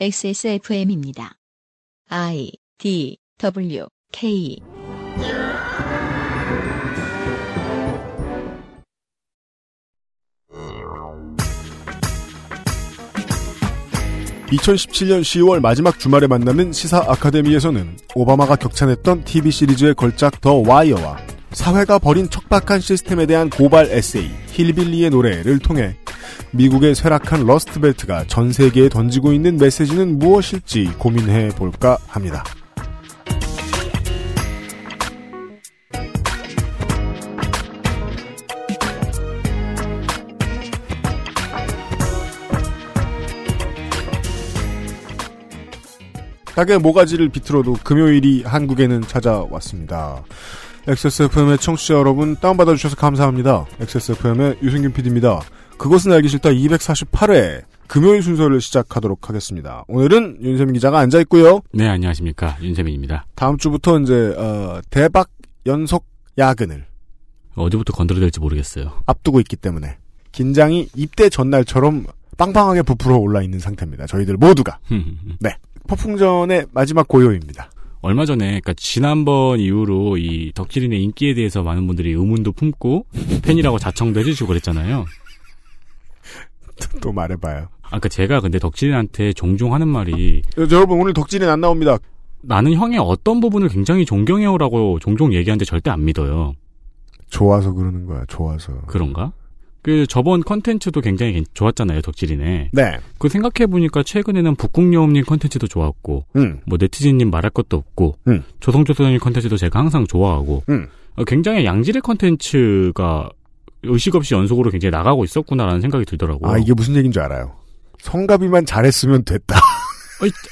XSFM입니다. I D W K 2017년 10월 마지막 주말에 만나는 시사 아카데미에서는 오바마가 격찬했던 TV 시리즈의 걸작 더 와이어와 사회가 벌인 척박한 시스템에 대한 고발 에세이 힐빌리의 노래를 통해 미국의 쇠락한 러스트벨트가 전 세계에 던지고 있는 메시지는 무엇일지 고민해 볼까 합니다. 닭의 모가지를 비틀어도 금요일이 한국에는 찾아왔습니다. XSFM의 청취자 여러분 다운받아 주셔서 감사합니다. XSFM의 유승균 PD입니다. 그것은 알기 싫다 248회 금요일 순서를 시작하도록 하겠습니다. 오늘은 윤세민 기자가 앉아 있고요. 네, 안녕하십니까. 윤세민입니다. 다음 주부터 이제 어, 대박 연속 야근을 어디부터 건드려야 될지 모르겠어요. 앞두고 있기 때문에 긴장이 입대 전날처럼 빵빵하게 부풀어 올라 있는 상태입니다. 저희들 모두가. 네. 폭풍전의 마지막 고요입니다. 얼마 전에, 그니까 지난번 이후로 이 덕질인의 인기에 대해서 많은 분들이 의문도 품고 팬이라고 자청도 해주시고 그랬잖아요. 또 말해봐요. 아까 제가 근데 덕질인한테 종종 하는 말이 여러분 오늘 덕질인 안 나옵니다. 나는 형의 어떤 부분을 굉장히 존경해요라고 종종 얘기하는데 절대 안 믿어요. 좋아서 그러는 거야. 좋아서. 그런가? 그 저번 컨텐츠도 굉장히 좋았잖아요, 덕질이네. 네. 그 생각해 보니까 최근에는 북극여우님 컨텐츠도 좋았고, 음. 뭐 네티즌님 말할 것도 없고, 음. 조성조선님 컨텐츠도 제가 항상 좋아하고, 음. 어, 굉장히 양질의 컨텐츠가 의식 없이 연속으로 굉장히 나가고 있었구나라는 생각이 들더라고요. 아 이게 무슨 얘기인 줄 알아요. 성가비만 잘했으면 됐다.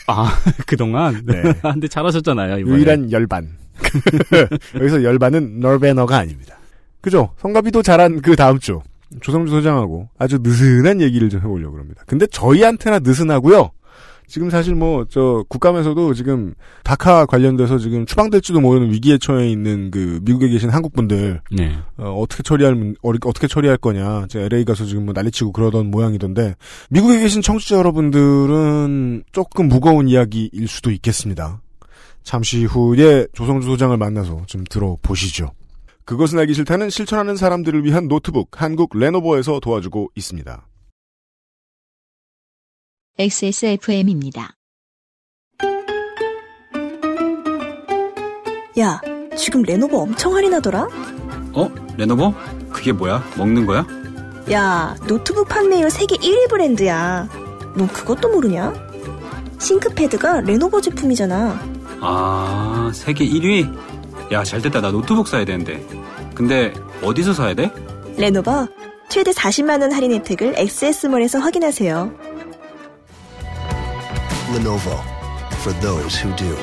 아 그동안 네. 근데 잘하셨잖아요. 이번에. 유일한 열반. 여기서 열반은 널베너가 아닙니다. 그죠? 성가비도 잘한 그 다음 주 조성주 소장하고 아주 느슨한 얘기를 좀 해보려고 합니다. 근데 저희한테나 느슨하고요. 지금 사실 뭐 저 국감에서도 지금 다카 관련돼서 지금 추방될지도 모르는 위기에 처해 있는 그 미국에 계신 한국 분들 네. 어, 떻게 처리할 문- 어, 어떻게 처리할 거냐. 제가 LA 가서 지금 뭐 난리치고 그러던 모양이던데 미국에 계신 청취자 여러분들은 조금 무거운 이야기일 수도 있겠습니다. 잠시 후에 조성주 소장을 만나서 좀 들어보시죠. 그것은 알기 싫다는 실천하는 사람들을 위한 노트북 한국 레노버에서 도와주고 있습니다. XSFM입니다. 야, 지금 레노버 엄청 할인하더라? 어? 레노버? 그게 뭐야? 먹는 거야? 야, 노트북 판매율 세계 1위 브랜드야. 너 그것도 모르냐? 싱크패드가 레노버 제품이잖아. 아, 세계 1위? 야, 잘 됐다. 나 노트북 사야 되는데. 근데 어디서 사야 돼? 레노버 최대 40만 원 할인 혜택을 XS몰에서 확인하세요. Lenovo for those who do.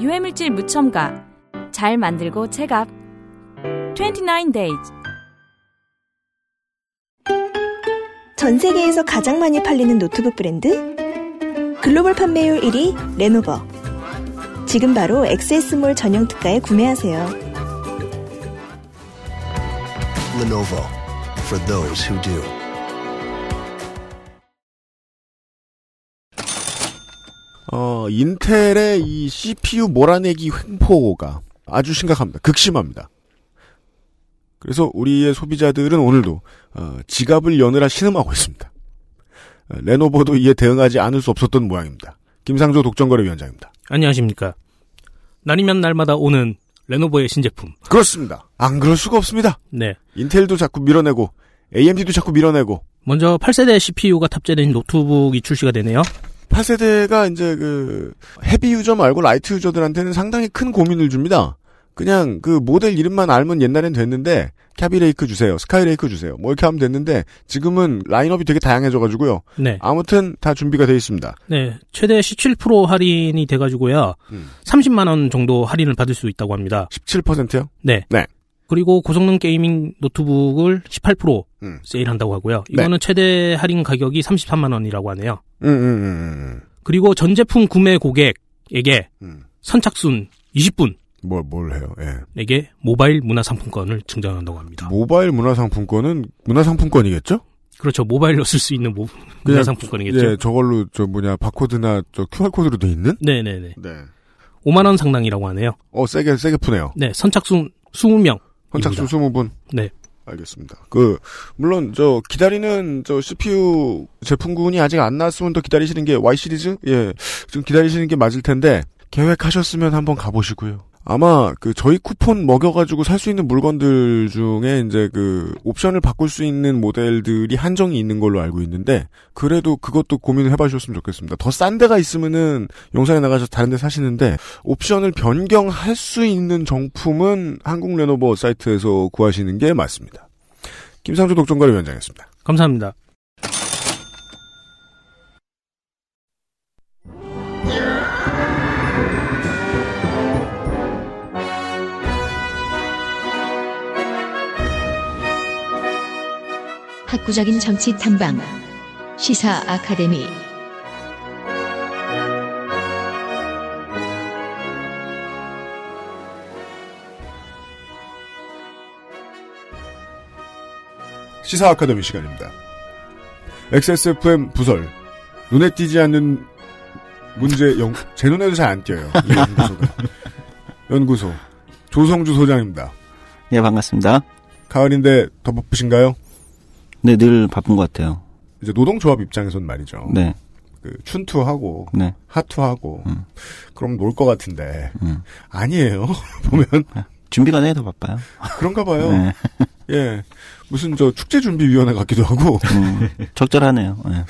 유해물질 무첨가 잘 만들고 제값 29 days 전 세계에서 가장 많이 팔리는 노트북 브랜드? 글로벌 판매율 1위 레노버. 지금 바로 XS몰 전용 특가에 구매하세요. Lenovo for those who do. 어, 인텔의 이 CPU 몰아내기 횡포가 아주 심각합니다. 극심합니다. 그래서 우리의 소비자들은 오늘도 어, 지갑을 여느라 신음하고 있습니다. 어, 레노버도 이에 대응하지 않을 수 없었던 모양입니다. 김상조 독점거래위원장입니다. 안녕하십니까. 날이면 날마다 오는 레노버의 신제품. 그렇습니다. 안 그럴 수가 없습니다. 네. 인텔도 자꾸 밀어내고 AMD도 자꾸 밀어내고 먼저 8세대 CPU가 탑재된 노트북이 출시가 되네요. 8세대가 이제 그 heavy user 말고 light user들한테는 상당히 큰 고민을 줍니다. 그냥 그 모델 이름만 알면 옛날엔 됐는데 캐비레이크 주세요, 스카이레이크 주세요. 뭐 이렇게 하면 됐는데 지금은 라인업이 되게 다양해져가지고요. 네. 아무튼 다 준비가 돼 있습니다. 네. 최대 17% 할인이 돼가지고요. 음. 30만 원 정도 할인을 받을 수 있다고 합니다. 17%요? 네. 네. 그리고 고성능 gaming 노트북을 18% 음. 세일한다고 하고요. 이거는 최대 할인 가격이 33만 원이라고 하네요. 음, 음, 음, 그리고 전 제품 구매 고객에게 음. 선착순 20분 뭘, 뭘 해요, 예. 에게 모바일 문화상품권을 증정한다고 합니다. 모바일 문화상품권은 문화상품권이겠죠? 그렇죠. 모바일로 쓸 수 있는 모, 문화상품권이겠죠. 예, 저걸로 저 뭐냐 바코드나 저 QR 코드로 돼 있는? 네네네. 네. 5만 원 상당이라고 하네요. 어 세게 세게 푸네요. 네, 선착순 20명. 선착순 20분. 네. 알겠습니다. 그 물론 저 기다리는 저 CPU 제품군이 아직 안 나왔으면 더 기다리시는 게 Y 시리즈 예, 좀 기다리시는 게 맞을 텐데 계획하셨으면 한번 가보시고요. 아마 그 저희 쿠폰 먹여가지고 살 수 있는 물건들 중에 이제 그 옵션을 바꿀 수 있는 모델들이 한정이 있는 걸로 알고 있는데 그래도 그것도 고민을 해봐주셨으면 좋겠습니다. 더 싼 데가 있으면은 용산에 나가서 다른 데 사시는데 옵션을 변경할 수 있는 정품은 한국 레노버 사이트에서 구하시는 게 맞습니다. 김상조 독점가리 위원장이었습니다. 감사합니다. 학구적인 정치 탐방 시사 아카데미 시사 아카데미 시간입니다. XSFM 부설 눈에 띄지 않는 문제 연, 제 눈에도 잘 안 띄어요. 이 연구소가. 연구소 조성주 소장입니다. 예, 반갑습니다. 가을인데 더 바쁘신가요? 네, 늘 바쁜 것 같아요. 이제 노동조합 입장에선 말이죠. 네, 그 춘투하고 네. 하투하고 음. 그럼 놀 것 같은데 음. 아니에요. 보면 준비가 되게 더 바빠요. 그런가 봐요. 네. 예 무슨 저 축제 준비 위원회 같기도 하고 음, 적절하네요. 네.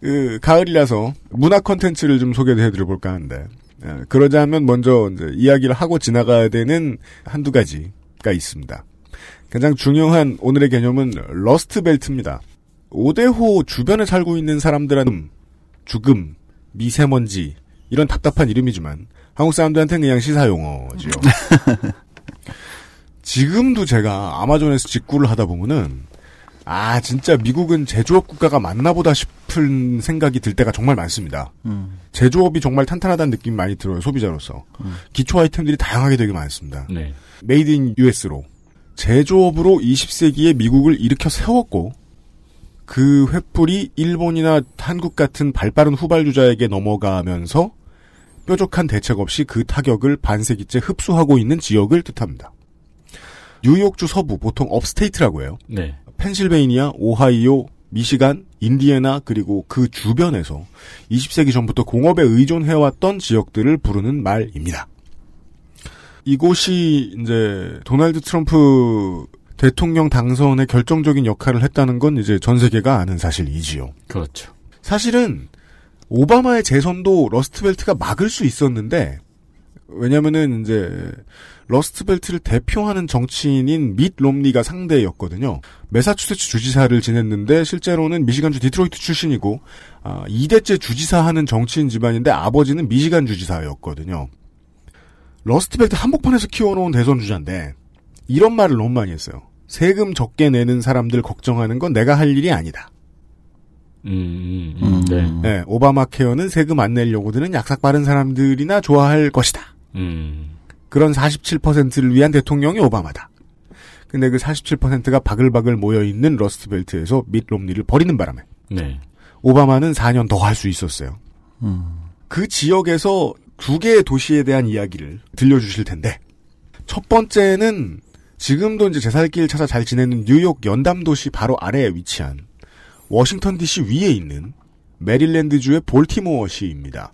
그 가을이라서 문화 콘텐츠를 좀 소개해 드려 볼까 하는데 예, 그러자면 먼저 이제 이야기를 하고 지나가야 되는 한두 가지가 있습니다. 가장 중요한 오늘의 개념은 러스트 벨트입니다. 오대호 주변에 살고 있는 사람들은 죽음, 미세먼지 이런 답답한 이름이지만 한국 사람들한테는 그냥 시사 용어지요. 지금도 제가 아마존에서 직구를 하다 보면은 아 진짜 미국은 제조업 국가가 맞나 보다 싶은 생각이 들 때가 정말 많습니다. 음, 제조업이 정말 탄탄하다는 느낌이 많이 들어요 소비자로서. 기초 아이템들이 다양하게 되게 많습니다. 네. made in US로 제조업으로 20세기에 미국을 일으켜 세웠고 그 횃불이 일본이나 한국 같은 발빠른 후발주자에게 넘어가면서 뾰족한 대책 없이 그 타격을 반세기째 흡수하고 있는 지역을 뜻합니다. 뉴욕주 서부 보통 upstate라고 해요. 네. 펜실베이니아, 오하이오, 미시간, 인디애나 그리고 그 주변에서 20세기 전부터 공업에 의존해왔던 지역들을 부르는 말입니다. 이곳이 이제 도널드 트럼프 대통령 당선에 결정적인 역할을 했다는 건 이제 전 세계가 아는 사실이지요. 그렇죠. 사실은 오바마의 재선도 러스트벨트가 막을 수 있었는데 왜냐면은 이제 러스트벨트를 대표하는 정치인인 밋 롬니가 상대였거든요. 메사추세츠 주지사를 지냈는데 실제로는 미시간주 디트로이트 출신이고 아, 2대째 주지사 하는 정치인 집안인데 아버지는 미시간 주지사였거든요. 러스트벨트 한복판에서 키워놓은 대선 주자인데 이런 말을 너무 많이 했어요. 세금 적게 내는 사람들 걱정하는 건 내가 할 일이 아니다. 음, 음, 음, 네. 네, 오바마 케어는 세금 안 내려고 드는 약삭 빠른 사람들이나 좋아할 것이다. 음, 그런 47%를 위한 대통령이 오바마다. 근데 그 47%가 바글바글 모여있는 러스트벨트에서 밋 롬니를 버리는 바람에 네. 오바마는 4년 더 할 수 있었어요. 음, 그 지역에서 두 개의 도시에 대한 이야기를 들려주실 텐데 첫 번째는 지금도 이제 제살길 찾아 잘 지내는 뉴욕 연담 도시 바로 아래에 위치한 워싱턴 DC 위에 있는 메릴랜드주의 볼티모어 시입니다.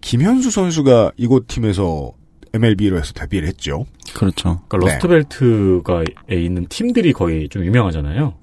김현수 선수가 이곳 팀에서 MLB로 해서 데뷔를 했죠. 그렇죠. 그러니까 네. 러스트벨트가에 있는 팀들이 거의 좀 유명하잖아요.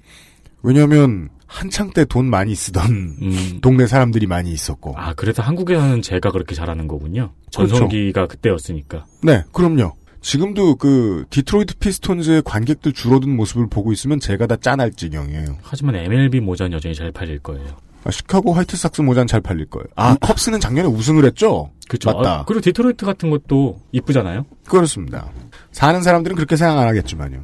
왜냐하면 한창 때 돈 많이 쓰던 음. 동네 사람들이 많이 있었고. 아, 그래서 한국에서는 제가 그렇게 잘하는 거군요. 그렇죠. 전성기가 그때였으니까. 네, 그럼요. 지금도 그 디트로이트 피스톤즈의 관객들 줄어든 모습을 보고 있으면 제가 다 짠할 지경이에요. 하지만 MLB 모자는 여전히 잘 팔릴 거예요. 아, 시카고 화이트삭스 모자는 잘 팔릴 거예요. 아, 컵스는 작년에 우승을 했죠? 그렇죠. 맞다. 아, 그리고 디트로이트 같은 것도 이쁘잖아요. 그렇습니다. 사는 사람들은 그렇게 생각 안 하겠지만요.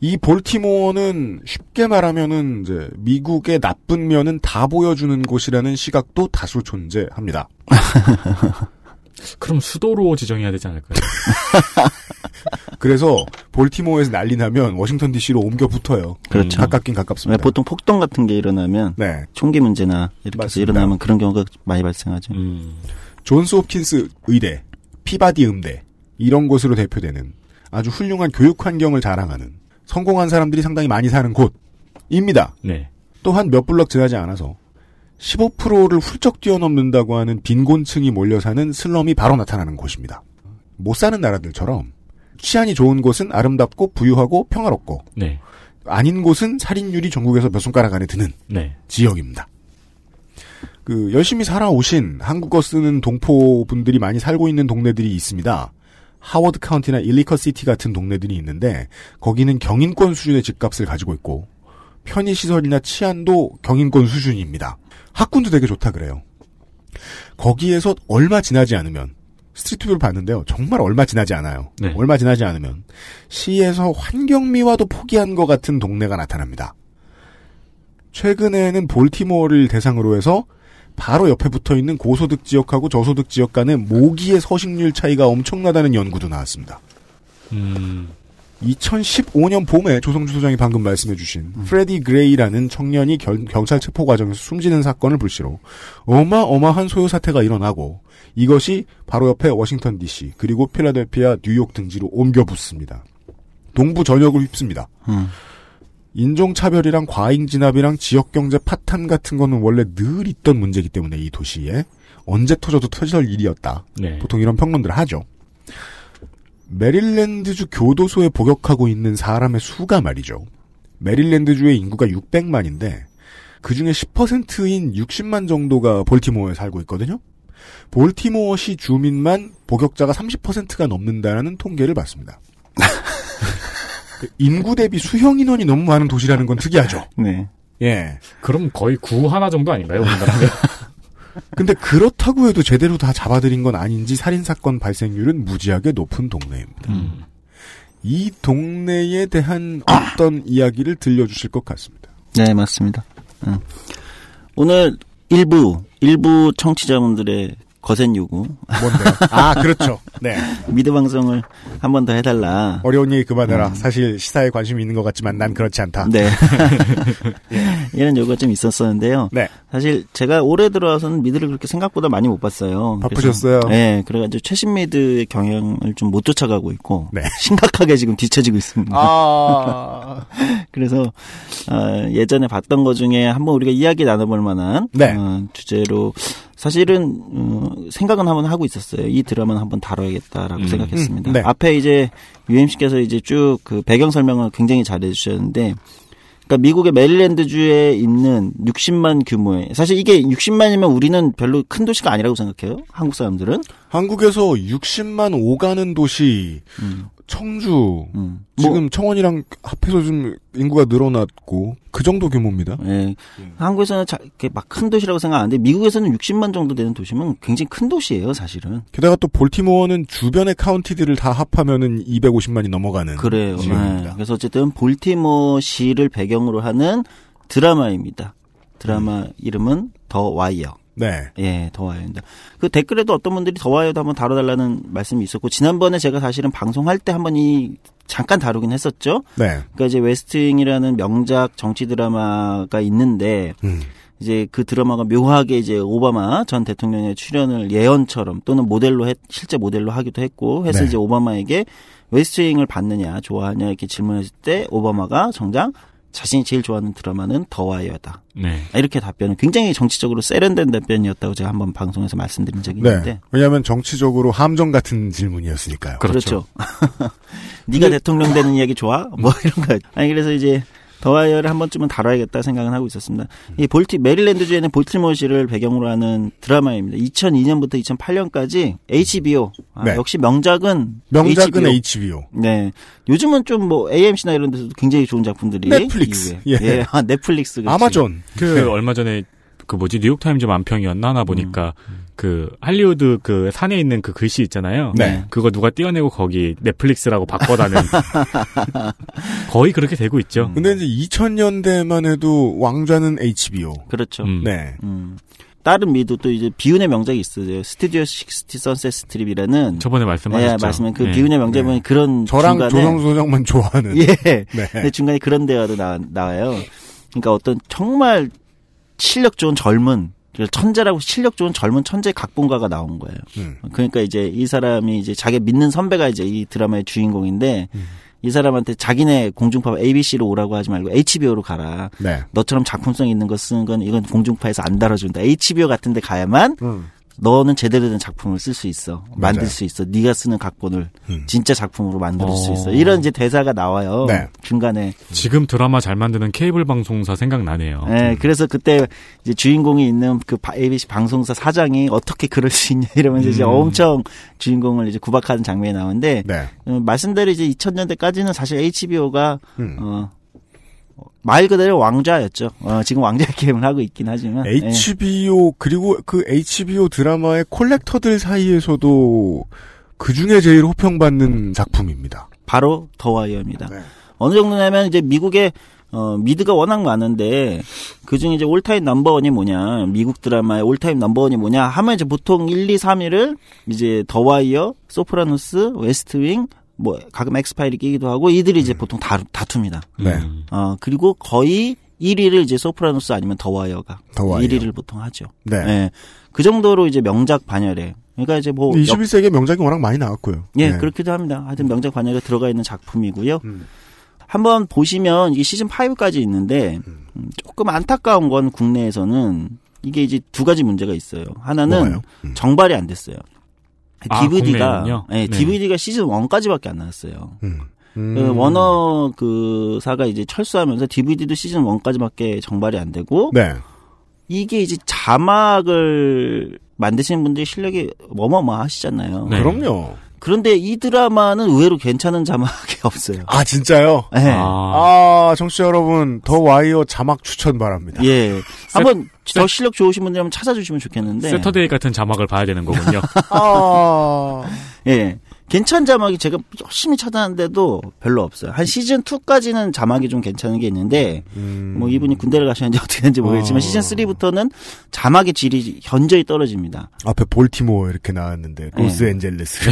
이 볼티모어는 쉽게 말하면은 이제 미국의 나쁜 면은 다 보여주는 곳이라는 시각도 다수 존재합니다. 그럼 수도로 지정해야 되지 않을까요? 그래서 볼티모어에서 난리 나면 워싱턴 DC로 옮겨 붙어요. 그렇죠. 가깝긴 왜 가깝습니다. 보통 폭동 같은 게 일어나면 네. 총기 문제나 이렇게 맞습니다. 일어나면 그런 경우가 많이 발생하죠. 음. 존스 홉킨스 의대, 피바디 음대 이런 곳으로 대표되는 아주 훌륭한 교육 환경을 자랑하는 성공한 사람들이 상당히 많이 사는 곳입니다. 네. 또한 몇 블럭 지나지 않아서 15%를 훌쩍 뛰어넘는다고 하는 빈곤층이 몰려 사는 슬럼이 바로 나타나는 곳입니다. 못 사는 나라들처럼 치안이 좋은 곳은 아름답고 부유하고 평화롭고 네. 아닌 곳은 살인율이 전국에서 몇 손가락 안에 드는 네. 지역입니다. 그 열심히 살아오신 한국어 쓰는 동포 분들이 많이 살고 있는 동네들이 있습니다. 하워드 카운티나 일리커 시티 같은 동네들이 있는데 거기는 경인권 수준의 집값을 가지고 있고 편의 시설이나 치안도 경인권 수준입니다. 학군도 되게 좋다 그래요. 거기에서 얼마 지나지 않으면 street view를 봤는데요. 정말 얼마 지나지 않아요. 네. 얼마 지나지 않으면 시에서 환경미화도 포기한 것 같은 동네가 나타납니다. 최근에는 볼티모어를 대상으로 해서 바로 옆에 붙어 있는 고소득 지역하고 저소득 지역 간의 모기의 서식률 차이가 엄청나다는 연구도 나왔습니다. 음. 2015년 봄에 조성주 소장이 방금 말씀해주신 프레디 그레이라는 청년이 결- 경찰 체포 과정에서 숨지는 사건을 불씨로 어마어마한 소요 사태가 일어나고 이것이 바로 옆에 워싱턴 DC 그리고 필라델피아, 뉴욕 등지로 옮겨 붙습니다. 동부 전역을 휩습니다. 음. 인종차별이랑 과잉진압이랑 지역경제 파탄 같은 거는 원래 늘 있던 문제이기 때문에 이 도시에 언제 터져도 터질 일이었다. 네. 보통 이런 평론들을 하죠. 메릴랜드주 교도소에 복역하고 있는 사람의 수가 말이죠. 메릴랜드주의 인구가 600만인데 그 중에 10%인 60만 정도가 볼티모어에 살고 있거든요. 볼티모어시 주민만 복역자가 30%가 넘는다는 통계를 봤습니다. 그 인구 대비 수형 인원이 너무 많은 도시라는 건 특이하죠. 네. 예. 그럼 거의 구 하나 정도 아닌가요? 우리나라면? 근데 그렇다고 해도 제대로 다 잡아들인 건 아닌지 살인사건 발생률은 무지하게 높은 동네입니다. 음. 이 동네에 대한 어떤 이야기를 들려주실 것 같습니다. 네, 맞습니다. 음. 오늘 일부, 일부 청취자분들의 거센 요구, 뭔데요? 아, 그렇죠. 네. 미드 방송을 한 번 더 해달라. 어려운 얘기 그만해라. 사실 시사에 관심이 있는 것 같지만 난 그렇지 않다. 네. 이런 요구가 좀 있었었는데요. 네. 사실 제가 올해 들어와서는 미드를 그렇게 생각보다 많이 못 봤어요. 바쁘셨어요? 그래서, 네, 그래가지고 최신 미드의 경향을 좀 못 쫓아가고 있고 네. 심각하게 지금 뒤처지고 있습니다. 아. 그래서 어, 예전에 봤던 것 중에 한번 우리가 이야기 나눠볼 만한 네. 어, 주제로 사실은 어, 생각은 한번 하고 있었어요. 이 드라마는 한번 다뤄야겠다라고 음. 생각했습니다. 음, 네. 앞에 이제 UMC께서 이제 쭉 그 배경 설명을 굉장히 잘해 주셨는데 그러니까 미국의 메릴랜드 주에 있는 60만 규모의 사실 이게 60만이면 우리는 별로 큰 도시가 아니라고 생각해요. 한국 사람들은. 한국에서 60만 오가는 도시, 음. 청주, 음. 지금 청원이랑 합해서 좀 인구가 늘어났고, 그 정도 규모입니다. 예. 한국에서는 자, 이렇게 막큰 도시라고 생각하는데 미국에서는 60만 정도 되는 도시면 굉장히 큰 도시예요, 사실은. 게다가 또 볼티모어는 주변의 카운티들을 다 합하면은 250만이 넘어가는 그래요. 네. 지역입니다. 그래서 어쨌든 볼티모어시를 배경으로 하는 드라마입니다. 드라마 이름은 더 와이어. 네. 예, 더 와이어입니다. 그 댓글에도 어떤 분들이 더 와이어도 한번 다뤄달라는 말씀이 있었고 지난번에 제가 사실은 방송할 때 한번 이 잠깐 다루긴 했었죠. 네. 그러니까 이제 웨스트윙이라는 명작 정치 드라마가 있는데 음. 이제 그 드라마가 묘하게 이제 오바마 전 대통령의 출연을 예언처럼 또는 모델로 했, 실제 모델로 하기도 했고 해서 네. 이제 오바마에게 웨스트윙을 봤느냐 좋아하냐 이렇게 질문했을 때 오바마가 정작 자신이 제일 좋아하는 드라마는 더 와이어다. 네. 이렇게 답변은 굉장히 정치적으로 세련된 답변이었다고 제가 한번 방송에서 말씀드린 적이 있는데 네. 왜냐하면 정치적으로 함정 같은 질문이었으니까요. 그렇죠. 네가 대통령 되는 이야기 좋아? 뭐 이런 거. 아니 그래서 이제 더와이어를 한 번쯤은 다뤄야겠다 생각은 하고 있었습니다. 이 볼티 메릴랜드주에는 볼티모어시를 배경으로 하는 드라마입니다. 2002년부터 2008년까지 HBO. 아, 네. 역시 명작은 명작은 HBO. HBO. 네. 요즘은 좀 뭐 AMC나 이런 데서도 굉장히 좋은 작품들이 넷플릭스. 이후에. 예. 아, 넷플릭스. 아마존. 그 얼마 전에 그 뭐지 뉴욕타임즈 만평이었나 하나 보니까 그 할리우드 그 산에 있는 그 글씨 있잖아요. 네. 그거 누가 떼어내고 거기 넷플릭스라고 바꿔다는 거의 그렇게 되고 있죠. 음. 근데 이제 2000년대만 해도 왕좌는 HBO. 그렇죠. 음. 네. 음. 다른 미드 또 이제 비운의 명작이 있어요. 스튜디오 60 선셋 스트립이라는 저번에 말씀하셨죠. 네, 말씀은 그 네. 비운의 명작에 보면 그런 저랑 중간에 조성주 소장만 좋아하는. 예. 네. 근데 중간에 그런 대화도 나, 나와요. 그러니까 어떤 정말 실력 좋은 젊은 천재라고 실력 좋은 젊은 천재 각본가가 나온 거예요. 음. 그러니까 이제 이 사람이 이제 자기 믿는 선배가 이제 이 드라마의 주인공인데 음. 이 사람한테 자기네 공중파 ABC로 오라고 하지 말고 HBO로 가라. 네. 너처럼 작품성 있는 거 쓰는 건 이건 공중파에서 안 다뤄준다. HBO 같은 데 가야만 음. 너는 제대로 된 작품을 쓸 수 있어. 만들 맞아요. 수 있어. 네가 쓰는 각본을 음. 진짜 작품으로 만들 수 어. 있어. 이런 이제 대사가 나와요. 네. 중간에. 지금 드라마 잘 만드는 케이블 방송사 생각나네요. 예, 그래서 그때 이제 주인공이 있는 그 바- ABC 방송사 사장이 어떻게 그럴 수 있냐 이러면서 이제 음. 엄청 주인공을 이제 구박하는 장면이 나오는데 네. 어, 말씀대로 이제 2000년대까지는 사실 HBO가 음. 어, 말 그대로 왕좌였죠. 어, 지금 왕좌 게임을 하고 있긴 하지만 예. HBO 그리고 그 HBO 드라마의 collector들 사이에서도 그 중에 제일 호평받는 작품입니다. 바로 더와이어입니다. 네. 어느 정도냐면 이제 미국의 어, 미드가 워낙 많은데 그 중에 이제 all-time number one이 뭐냐 미국 드라마의 all-time number one이 뭐냐 하면 이제 보통 1, 2, 3위를 이제 더와이어, 소프라노스, 웨스트윙 뭐 가끔 엑스파일이 끼기도 하고 이들이 이제 보통 다, 다툽니다. 네. 음. 어 그리고 거의 1위를 이제 소프라노스 아니면 더와이어가 더와이어. 1위를 보통 하죠. 네. 예. 그 정도로 이제 명작 반열에 그러니까 이제 뭐 21세기에 명작이 워낙 많이 나왔고요. 예, 네. 그렇기도 합니다. 하여튼 명작 반열에 들어가 있는 작품이고요. 음. 한번 보시면 이게 시즌 5까지 있는데 음, 조금 안타까운 건 국내에서는 이게 이제 두 가지 문제가 있어요. 하나는? 음. 정발이 안 됐어요. 아, DVD가 국내에는요? 예, 네. DVD가 시즌 1까지밖에 안 나왔어요. 음. 그 음. 워너 그 사가 이제 철수하면서 DVD도 시즌 1까지밖에 정발이 안 되고 네. 이게 이제 자막을 만드시는 분들이 실력이 어마어마하시잖아요. 네. 그럼요. 그런데 이 드라마는 의외로 괜찮은 자막이 없어요. 아 진짜요? 네. 아, 아, 청취자 여러분, 더 와이어 자막 추천 바랍니다. 예. 한번 더 실력 좋으신 분들 한번 찾아주시면 좋겠는데. 세터데이 같은 자막을 봐야 되는 거군요. 아, 예. 괜찮은 자막이 제가 열심히 찾아놨는데도 별로 없어요. 한 시즌 2까지는 자막이 좀 괜찮은 게 있는데, 음. 뭐 이분이 군대를 가셨는지 어떻게 했는지 모르겠지만 어. 시즌 3부터는 자막의 질이 현저히 떨어집니다. 앞에 볼티모어 이렇게 나왔는데 로스앤젤레스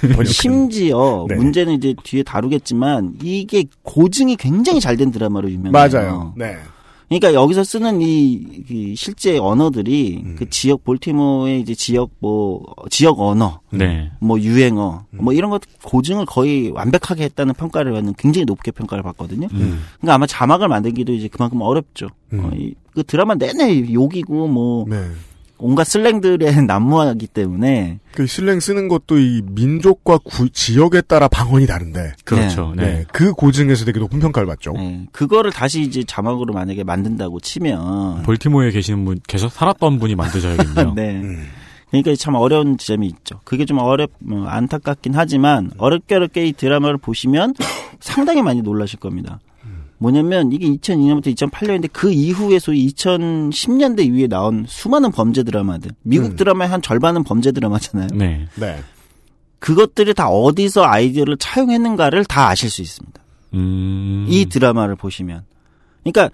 번역한. 심지어 네. 문제는 이제 뒤에 다루겠지만 이게 고증이 굉장히 잘 된 드라마로 유명해요. 맞아요. 네. 그러니까 여기서 쓰는 이, 이 실제 언어들이 음. 그 지역 볼티모어의 이제 지역 뭐 지역 언어, 네. 뭐 유행어, 음. 뭐 이런 것 고증을 거의 완벽하게 했다는 평가를 받는 굉장히 높게 평가를 받거든요. 음. 그러니까 아마 자막을 만들기도 이제 그만큼 어렵죠. 음. 어, 이, 그 드라마 내내 욕이고 뭐 네. 온갖 슬랭들에 난무하기 때문에 그 슬랭 쓰는 것도 이 민족과 구- 지역에 따라 방언이 다른데. 그렇죠. 네. 네. 그 고증에서 되게 높은 평가를 받죠. 네, 그거를 다시 이제 자막으로 만약에 만든다고 치면 볼티모어에 계시는 분, 계속 살았던 분이 만드셔야겠네요. 네. 음. 그러니까 참 어려운 지점이 있죠. 그게 좀 어렵, 뭐 안타깝긴 하지만 어렵게 어렵게 이 드라마를 보시면 상당히 많이 놀라실 겁니다. 뭐냐면 이게 2002년부터 2008년인데 그 이후에 소위 2010년대 이후에 나온 수많은 범죄 드라마들. 미국 음. 드라마의 한 절반은 범죄 드라마잖아요. 네. 네. 그것들이 다 어디서 아이디어를 차용했는가를 다 아실 수 있습니다. 음. 이 드라마를 보시면. 그러니까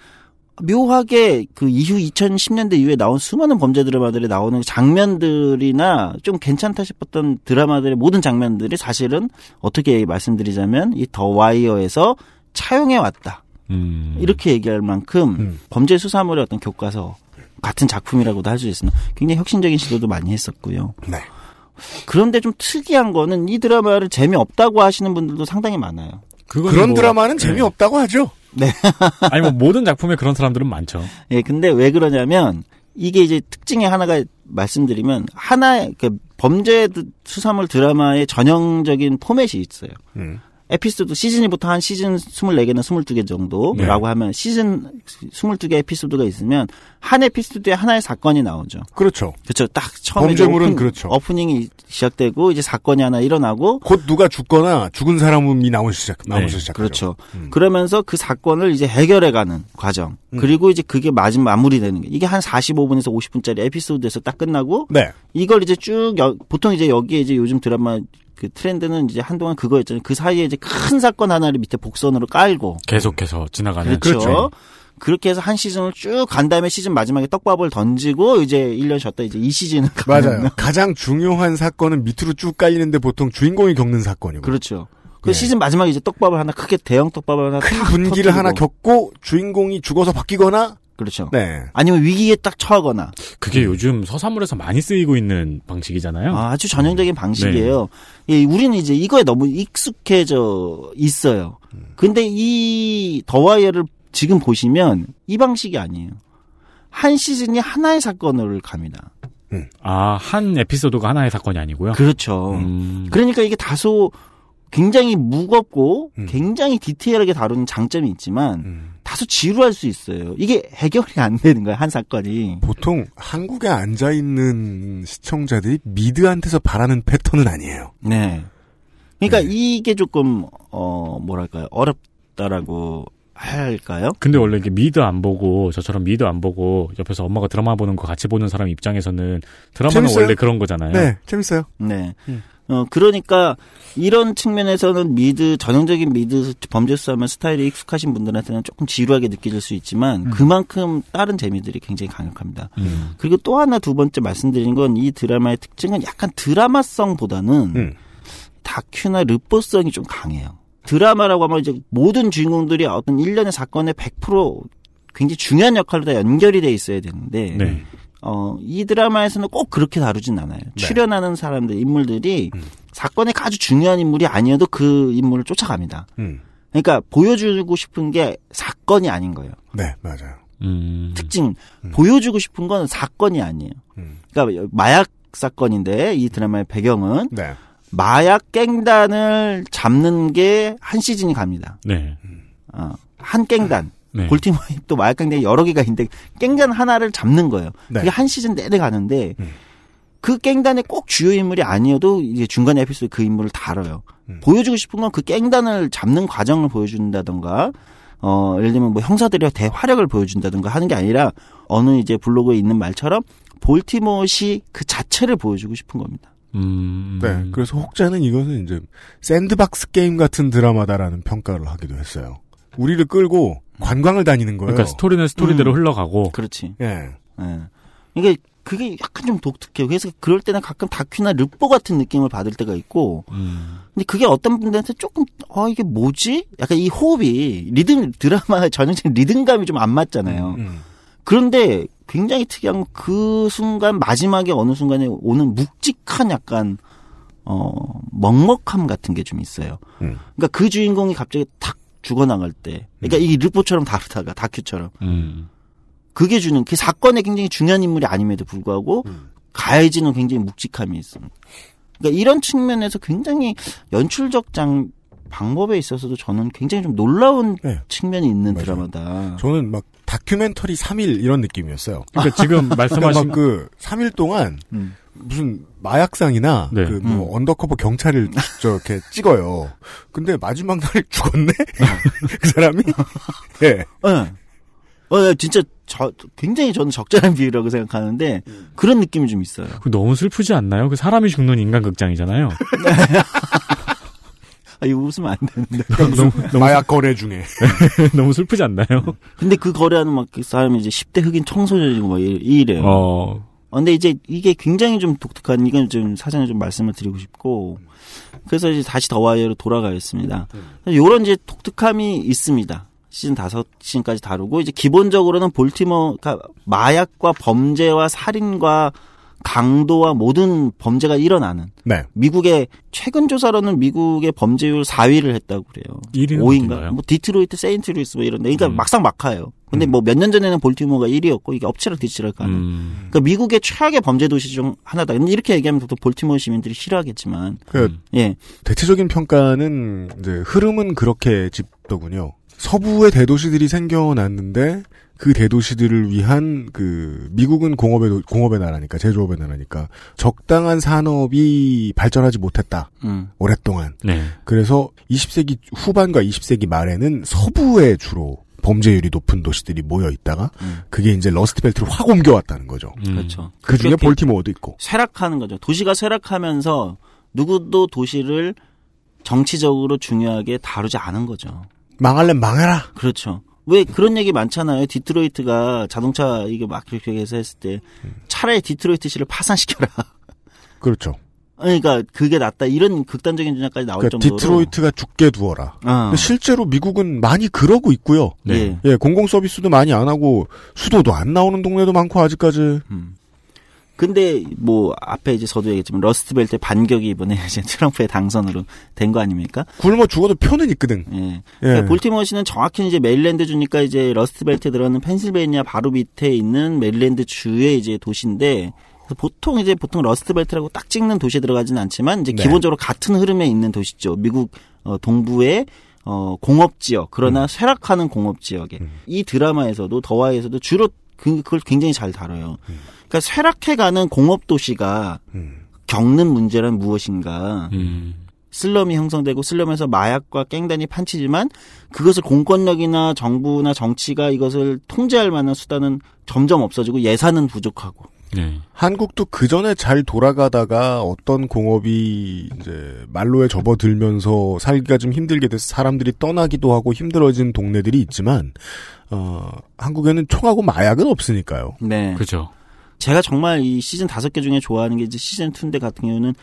묘하게 그 이후 2010년대 이후에 나온 수많은 범죄 드라마들이 나오는 장면들이나 좀 괜찮다 싶었던 드라마들의 모든 장면들이 사실은 어떻게 말씀드리자면 이 더 와이어에서 차용해 왔다. 음. 이렇게 얘기할 만큼 음. 범죄 수사물의 어떤 교과서 같은 작품이라고도 할 수 있습니다. 굉장히 혁신적인 시도도 많이 했었고요. 네. 그런데 좀 특이한 거는 이 드라마를 재미없다고 하시는 분들도 상당히 많아요. 그런 뭐- 드라마는 네. 재미없다고 하죠. 아니, 뭐 모든 작품에 그런 사람들은 많죠. 예, 근데 왜 그러냐면 이게 이제 특징의 하나가 말씀드리면 하나의 그 범죄 드- 수사물 드라마의 전형적인 포맷이 있어요. 음. 에피소드 시즌이부터 한 시즌 24개나 22개 정도라고 하면 시즌 22개 에피소드가 있으면 한 에피소드에 하나의 사건이 나오죠. 그렇죠. 그렇죠. 딱 처음에 범죄물은 오픈- 그렇죠. 오프닝이 시작되고 이제 사건이 하나 일어나고 곧 누가 죽거나 죽은 사람이 나오기 시작, 나오면서 네, 시작하죠. 그렇죠. 음. 그러면서 그 사건을 이제 해결해가는 과정. 음. 그리고 이제 그게 마지막 마무리되는 게 이게 한 45분에서 50분짜리 에피소드에서 딱 끝나고 네. 이걸 이제 쭉 여- 보통 이제 여기에 이제 요즘 드라마 그 트렌드는 이제 한동안 그거였잖아요. 그 사이에 이제 큰 사건 하나를 밑에 복선으로 깔고 계속해서 지나가는. 그렇죠. 그렇죠. 그렇게 해서 한 시즌을 쭉 간 다음에 시즌 마지막에 떡밥을 던지고 이제 1년 쉬었다 이제 이 시즌을 가는 맞아요. 가장 중요한 사건은 밑으로 쭉 깔리는데 보통 주인공이 겪는 사건이고. 그렇죠. 그 네. 시즌 마지막에 이제 떡밥을 하나 크게 대형 떡밥을 하나 큰탁 분기를 터뜨리고. 하나 겪고 주인공이 죽어서 바뀌거나 그렇죠. 네. 아니면 위기에 딱 처하거나 그게 요즘 서사물에서 많이 쓰이고 있는 방식이잖아요. 아, 주 전형적인 방식이에요. 예, 우리는 이제 이거에 너무 익숙해져 있어요. 근데 이 더와이어를 지금 보시면 이 방식이 아니에요. 한 시즌이 하나의 사건을 갑니다. 아, 한 에피소드가 하나의 사건이 아니고요. 그렇죠. 음. 그러니까 이게 다소 굉장히 무겁고 음. 굉장히 디테일하게 다루는 장점이 있지만 음. 다소 지루할 수 있어요. 이게 해결이 안 되는 거야, 한 사건이. 보통 한국에 앉아 있는 시청자들이 미드한테서 바라는 패턴은 아니에요. 네. 그러니까 네. 이게 조금 어 뭐랄까요? 어렵다라고 할까요? 근데 원래 이게 미드 안 보고 저처럼 미드 안 보고 옆에서 엄마가 드라마 보는 거 같이 보는 사람 입장에서는 드라마는 재밌어요. 원래 그런 거잖아요. 네, 재밌어요. 네. 음. 어, 그러니까, 이런 측면에서는 미드, 전형적인 미드 범죄 수사물 스타일이 익숙하신 분들한테는 조금 지루하게 느껴질 수 있지만, 그만큼 다른 재미들이 굉장히 강력합니다. 음. 그리고 또 하나 두 번째 말씀드린 건 이 드라마의 특징은 약간 드라마성보다는 음. 다큐나 르포성이 좀 강해요. 드라마라고 하면 이제 모든 주인공들이 어떤 일련의 사건에 100% 굉장히 중요한 역할로 다 연결이 돼 있어야 되는데, 네. 어, 이 드라마에서는 꼭 그렇게 다루진 않아요. 출연하는 사람들, 인물들이 음. 사건에 아주 중요한 인물이 아니어도 그 인물을 쫓아갑니다. 음. 그러니까 보여주고 싶은 게 사건이 아닌 거예요. 네, 맞아요. 음. 특징, 음. 보여주고 싶은 건 사건이 아니에요. 음. 그러니까 마약 사건인데 이 드라마의 배경은 네. 마약 갱단을 잡는 게 한 시즌이 갑니다. 네. 어, 한 갱단. 네. 볼티모어에 또 마약 갱단이 여러 개가 있는데 갱단 하나를 잡는 거예요. 네. 그게 한 시즌 내내 가는데 음. 그 갱단의 꼭 주요 인물이 아니어도 이제 중간 에피소드 그 인물을 다뤄요. 음. 보여주고 싶은 건 그 갱단을 잡는 과정을 보여준다던가 어 예를 들면 뭐 형사들의 대화력을 보여준다던가 하는 게 아니라 어느 이제 블로그에 있는 말처럼 볼티모어시 그 자체를 보여주고 싶은 겁니다. 음. 네. 그래서 혹자는 이것은 이제 sandbox 게임 같은 드라마다라는 평가를 하기도 했어요. 우리를 끌고 관광을 다니는 거예요. 그러니까 스토리는 스토리대로 음. 흘러가고 그렇지. 예. 예. 이게 그게 약간 좀 독특해요. 그래서 그럴 때는 가끔 다큐나 르뽀 같은 느낌을 받을 때가 있고, 음. 근데 그게 어떤 분들한테 조금 어 이게 뭐지? 약간 이 호흡이 리듬 드라마 전형적인 리듬감이 좀 안 맞잖아요. 음. 그런데 굉장히 특이한 건그 순간 마지막에 어느 순간에 오는 묵직한 약간 어 먹먹함 같은 게 좀 있어요. 음. 그러니까 그 주인공이 갑자기 탁 죽어나갈 때, 그러니까 이게 르뽀처럼 다르다가 다큐처럼 음. 그게 주는 그 사건에 굉장히 중요한 인물이 아님에도 불구하고 음. 가해지는 굉장히 묵직함이 있습니다. 그러니까 이런 측면에서 굉장히 연출적 장 방법에 있어서도 저는 굉장히 좀 놀라운 네. 측면이 있는 맞아요. 드라마다. 저는 막 다큐멘터리 3일 이런 느낌이었어요. 그러니까 지금 말씀하신 막그 3일 동안 음. 무슨 마약상이나 네. 그뭐 음. undercover 경찰을 저렇게 찍어요. 근데 마지막 날에 죽었네? 그 사람이? 예. 네. 어, 네, 진짜 저, 굉장히 저는 적절한 비유라고 생각하는데 그런 느낌이 좀 있어요. 그 너무 슬프지 않나요? 그 사람이 죽는 인간 극장이잖아요. 아, 이거 웃으면 안 되는데. 너무, 너무, 마약 거래 중에. 너무 슬프지 않나요? 근데 그 거래하는 막 그 사람이 이제 10대 흑인 청소년이고 막 이- 이래요. 어, 어, 근데 이제 이게 굉장히 좀 독특한 이건 좀 사전에 좀 말씀을 드리고 싶고 그래서 이제 다시 더와이어로 돌아가겠습니다. 요런 이제 독특함이 있습니다. 시즌 다섯 시즌까지 다루고 이제 기본적으로는 볼티모어가 마약과 범죄와 살인과 강도와 모든 범죄가 일어나는 네. 미국의 최근 조사로는 미국의 범죄율 4위를 했다고 그래요. 1위는 5위인가? 어딘가요? 뭐 디트로이트, 세인트루이스 뭐 이런데 그러니까 음. 막상 막하예요. 근데 뭐몇 년 전에는 볼티모어가 1위였고 이게 엎치락 뒤치락 하는 음. 그러니까 미국의 최악의 범죄 도시 중 하나다. 이렇게 얘기하면 또 볼티모어 시민들이 싫어하겠지만, 그 음. 예, 대체적인 평가는 이제 흐름은 그렇게 짚더군요. 서부의 대도시들이 생겨났는데 그 대도시들을 위한 그 미국은 공업의 도- 공업의 나라니까 제조업의 나라니까 적당한 산업이 발전하지 못했다 음, 오랫동안. 네. 그래서 20세기 후반과 20세기 말에는 서부에 주로 범죄율이 높은 도시들이 모여 있다가 음. 그게 이제 러스트벨트를 확 옮겨왔다는 거죠. 음. 그렇죠. 그 중에 볼티모어도 있고. 쇠락하는 거죠. 도시가 쇠락하면서 누구도 도시를 정치적으로 중요하게 다루지 않은 거죠. 망할래 망해라. 그렇죠. 왜 그런 얘기 많잖아요. 디트로이트가 자동차 이게 막 이렇게 해서 했을 때 차라리 디트로이트시를 파산시켜라. 그렇죠. 그러니까 그게 낫다. 이런 극단적인 주장까지 나올 그러니까 정도로. 디트로이트가 죽게 두어라. 어. 근데 실제로 미국은 많이 그러고 있고요. 네. 예, 공공 서비스도 많이 안 하고 수도도 안 나오는 동네도 많고 아직까지. 음. 근데 뭐 앞에 이제 저도 얘기했지만 러스트벨트 반격이 이번에 이제 트럼프의 당선으로 된 거 아닙니까? 굶어 죽어도 표는 있거든. 예. 예. 그러니까 볼티모어시는 정확히 이제 메릴랜드 주니까 이제 러스트벨트에 들어가는 펜실베니아 바로 밑에 있는 메릴랜드 주의 이제 도시인데 보통 이제 보통 러스트벨트라고 딱 찍는 도시에 들어가지는 않지만 이제 네. 기본적으로 같은 흐름에 있는 도시죠. 미국 어, 동부의 어, 공업 지역 그러나 쇠락하는 공업 지역에 이 드라마에서도 더와에서도 주로 그, 그걸 굉장히 잘 다뤄요. 그러니까 쇠락해가는 공업 도시가 음. 겪는 문제란 무엇인가? 음. 슬럼이 형성되고 슬럼에서 마약과 깽단이 판치지만 그것을 공권력이나 정부나 정치가 이것을 통제할 만한 수단은 점점 없어지고 예산은 부족하고 네. 한국도 그 전에 잘 돌아가다가 어떤 공업이 이제 말로에 접어들면서 살기가 좀 힘들게 돼서 사람들이 떠나기도 하고 힘들어진 동네들이 있지만 어 한국에는 총하고 마약은 없으니까요. 네. 그죠. 제가 정말 이 시즌 다섯 개 중에 좋아하는 게 이제 시즌 2인데 같은 경우는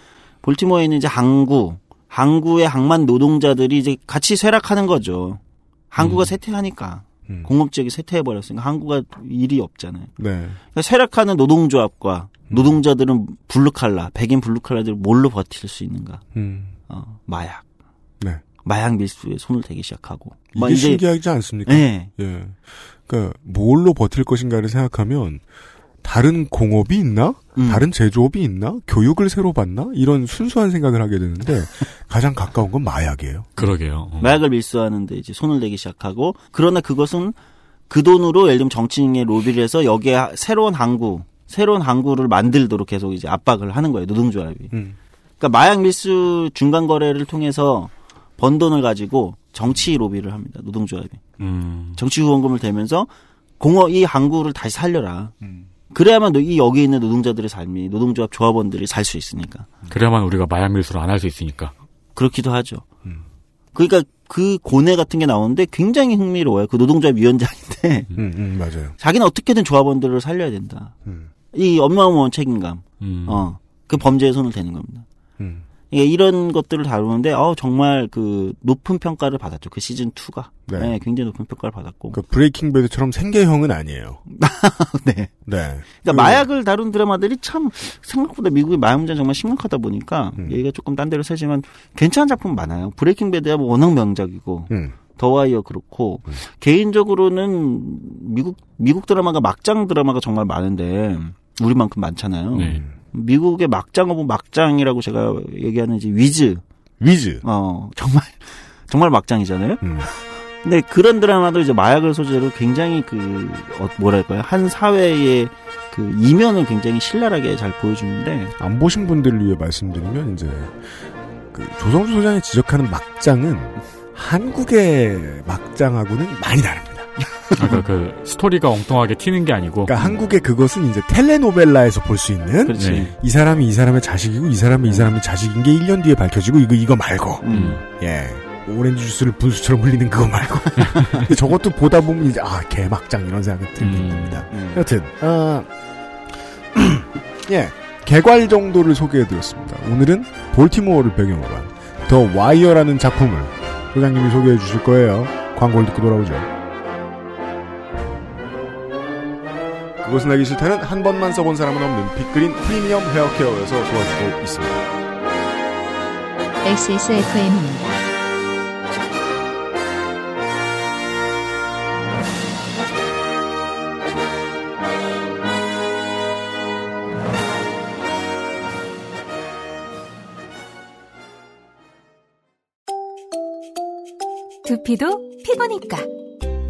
볼티모어에 있는 이제 항구, 항구의 항만 노동자들이 이제 같이 쇠락하는 거죠. 항구가 음. 쇠퇴하니까. 음. 공업 지역이 쇠퇴해버렸으니까 항구가 일이 없잖아요. 네. 그러니까 쇠락하는 노동조합과 노동자들은 블루칼라, 백인 블루칼라들 뭘로 버틸 수 있는가? 음. 어, 마약. 네. 마약 밀수에 손을 대기 시작하고. 이게 신기하지 않습니까? 네. 예. 그러니까 뭘로 버틸 것인가를 생각하면 다른 공업이 있나? 음. 다른 제조업이 있나? 교육을 새로 받나? 이런 순수한 생각을 하게 되는데 가장 가까운 건 마약이에요. 그러게요. 어. 마약을 밀수하는데 이제 손을 대기 시작하고 그러나 그것은 그 돈으로 예를 들면 정치인의 로비를 해서 여기에 하- 새로운 항구, 새로운 항구를 만들도록 계속 이제 압박을 하는 거예요. 노동조합이. 음. 그러니까 마약 밀수 중간 거래를 통해서 번 돈을 가지고 정치 로비를 합니다. 노동조합이. 음. 정치 후원금을 대면서 공업 이 항구를 다시 살려라. 음. 그래야만 이 여기 있는 노동자들의 삶이 노동조합 조합원들이 살 수 있으니까. 그래야만 우리가 마약 밀수를 안 할 수 있으니까. 그렇기도 하죠. 음. 그러니까 그 고뇌 같은 게 나오는데 굉장히 흥미로워요. 그 노동조합 위원장인데 음, 음, 맞아요. 자기는 어떻게든 조합원들을 살려야 된다. 음. 이 어마어마한 책임감. 음. 어. 그 범죄에 손을 대는 겁니다. 음. 예, 이런 것들을 다루는데 어 정말 그 높은 평가를 받았죠. 그 시즌 2가. 네. 네. 굉장히 높은 평가를 받았고. 그러니까 브레이킹 배드처럼 생계형은 아니에요. 네. 네. 그러니까 그- 마약을 다룬 드라마들이 참 생각보다 미국의 마약 문제는 정말 심각하다 보니까 음. 얘기가 조금 딴 데로 새지만 괜찮은 작품 많아요. 브레이킹 배드야 뭐 워낙 명작이고 음. 더와이어 그렇고 개인적으로는 미국 미국 드라마가 막장 드라마가 정말 많은데 우리만큼 많잖아요. 네. 미국의 막장어부 막장이라고 제가 얘기하는 이제 위즈 위즈. 어 정말 정말 막장이잖아요. 음. 근데 그런 드라마도 이제 마약을 소재로 굉장히 그 어, 뭐랄까요 한 사회의 그 이면을 굉장히 신랄하게 잘 보여주는데 안 보신 분들을 위해 말씀드리면 이제 그 조성주 소장이 지적하는 막장은 한국의 막장하고는 많이 다릅니다. 아까 그 스토리가 엉뚱하게 튀는 게 아니고. 그러니까 한국의 그것은 이제 텔레노벨라에서 볼 수 있는 그렇지. 네. 이 사람이 이 사람의 자식이고 이 사람이 이 사람의 자식인 게 1년 뒤에 밝혀지고 이거 이거 말고 음. 예 오렌지 주스를 분수처럼 흘리는 그거 말고 근데 저것도 보다 보면 이제 아 개막장 이런 생각이 들게 음. 됩니다. 음. 여튼 어, 예 개괄 정도를 소개해드렸습니다. 오늘은 볼티모어를 배경으로 한 더 와이어라는 작품을 소장님이 소개해 주실 거예요. 광고를 듣고 돌아오죠. 그것은 알기 싫다는 한 번만 써본 사람은 없는 빅그린 프리미엄 헤어케어에서 도와주고 있습니다. XSFM입니다. 두피도 피부니까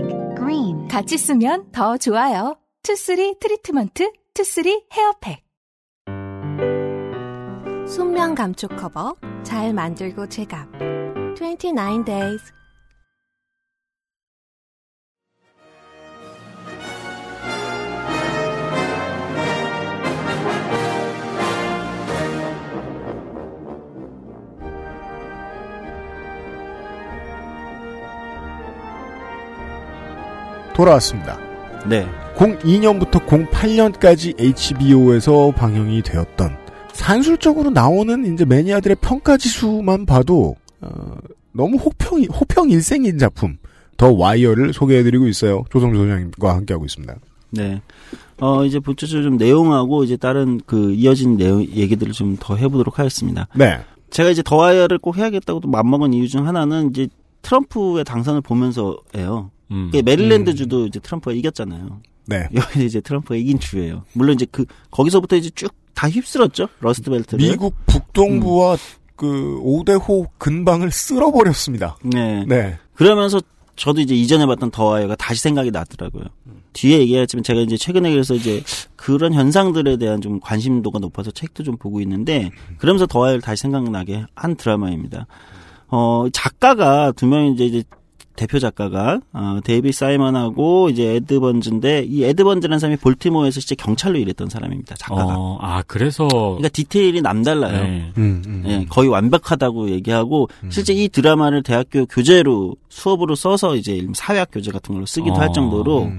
Green 같이 쓰면 더 좋아요. 투쓰리 트리트먼트, 투쓰리 헤어팩. 순면 감촉 커버 잘 만들고 제값 29 days 돌아왔습니다. 네. 02년부터 08년까지 HBO에서 방영이 되었던 산술적으로 나오는 이제 매니아들의 평가 지수만 봐도 어, 너무 호평 호평 일색인 작품 더 와이어를 소개해드리고 있어요. 조성주 소장님과 함께하고 있습니다. 네. 어, 이제 본격적으로 좀 내용하고 이제 다른 그 이어진 내용, 얘기들을 좀 더 해보도록 하겠습니다. 네. 제가 이제 더 와이어를 꼭 해야겠다고 또 맘먹은 이유 중 하나는 이제 트럼프의 당선을 보면서예요. 음. 그 메릴랜드 주도 이제 트럼프가 이겼잖아요. 네. 여기 이제 트럼프가 이긴 주예요. 물론 이제 그 거기서부터 이제 쭉 다 휩쓸었죠. 러스트벨트를. 미국 북동부와 그 오대호 근방을 쓸어버렸습니다. 네. 네. 그러면서 저도 이제 이전에 봤던 더와이어가 다시 생각이 나더라고요. 뒤에 얘기했지만 제가 이제 최근에 그래서 이제 그런 현상들에 대한 좀 관심도가 높아서 책도 좀 보고 있는데 그러면서 더와이어를 다시 생각나게 한 드라마입니다. 어 작가가 두 명이 이제, 이제 대표 작가가 어 데이비드 사이먼하고 이제 에드 번즈인데 이 에드 번즈라는 사람이 볼티모어에서 진짜 경찰로 일했던 사람입니다. 작가가. 어, 아, 그래서. 그러니까 디테일이 남달라요. 네. 음, 음. 예, 거의 완벽하다고 얘기하고 실제 이 드라마를 대학교 교재로 수업으로 써서 이제 사회학 교재 같은 걸로 쓰기도 어, 할 정도로 음.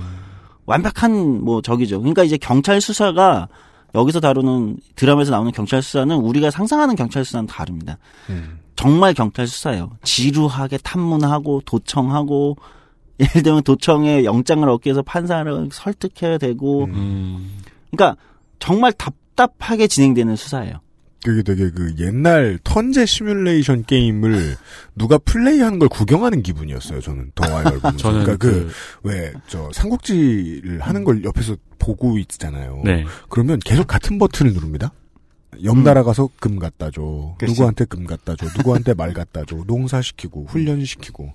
완벽한 뭐 적이죠. 그러니까 이제 경찰 수사가 여기서 다루는 드라마에서 나오는 경찰 수사는 우리가 상상하는 경찰 수사는 다릅니다. 음. 정말 경찰 수사예요. 지루하게 탐문하고 도청하고 예를 들면 도청에 영장을 얻기 위해서 판사를 설득해야 되고 음. 그러니까 정말 답답하게 진행되는 수사예요. 그게 되게 그 옛날 턴제 시뮬레이션 게임을 누가 플레이하는 걸 구경하는 기분이었어요. 저는 보면서. 저는 그러니까 그, 그왜 저 삼국지를 하는 걸 옆에서 보고 있잖아요. 네. 그러면 계속 같은 버튼을 누릅니다. 옆나라 가서 금 갖다 줘. 그치. 누구한테 금 갖다 줘. 누구한테 말 갖다 줘. 농사시키고 훈련시키고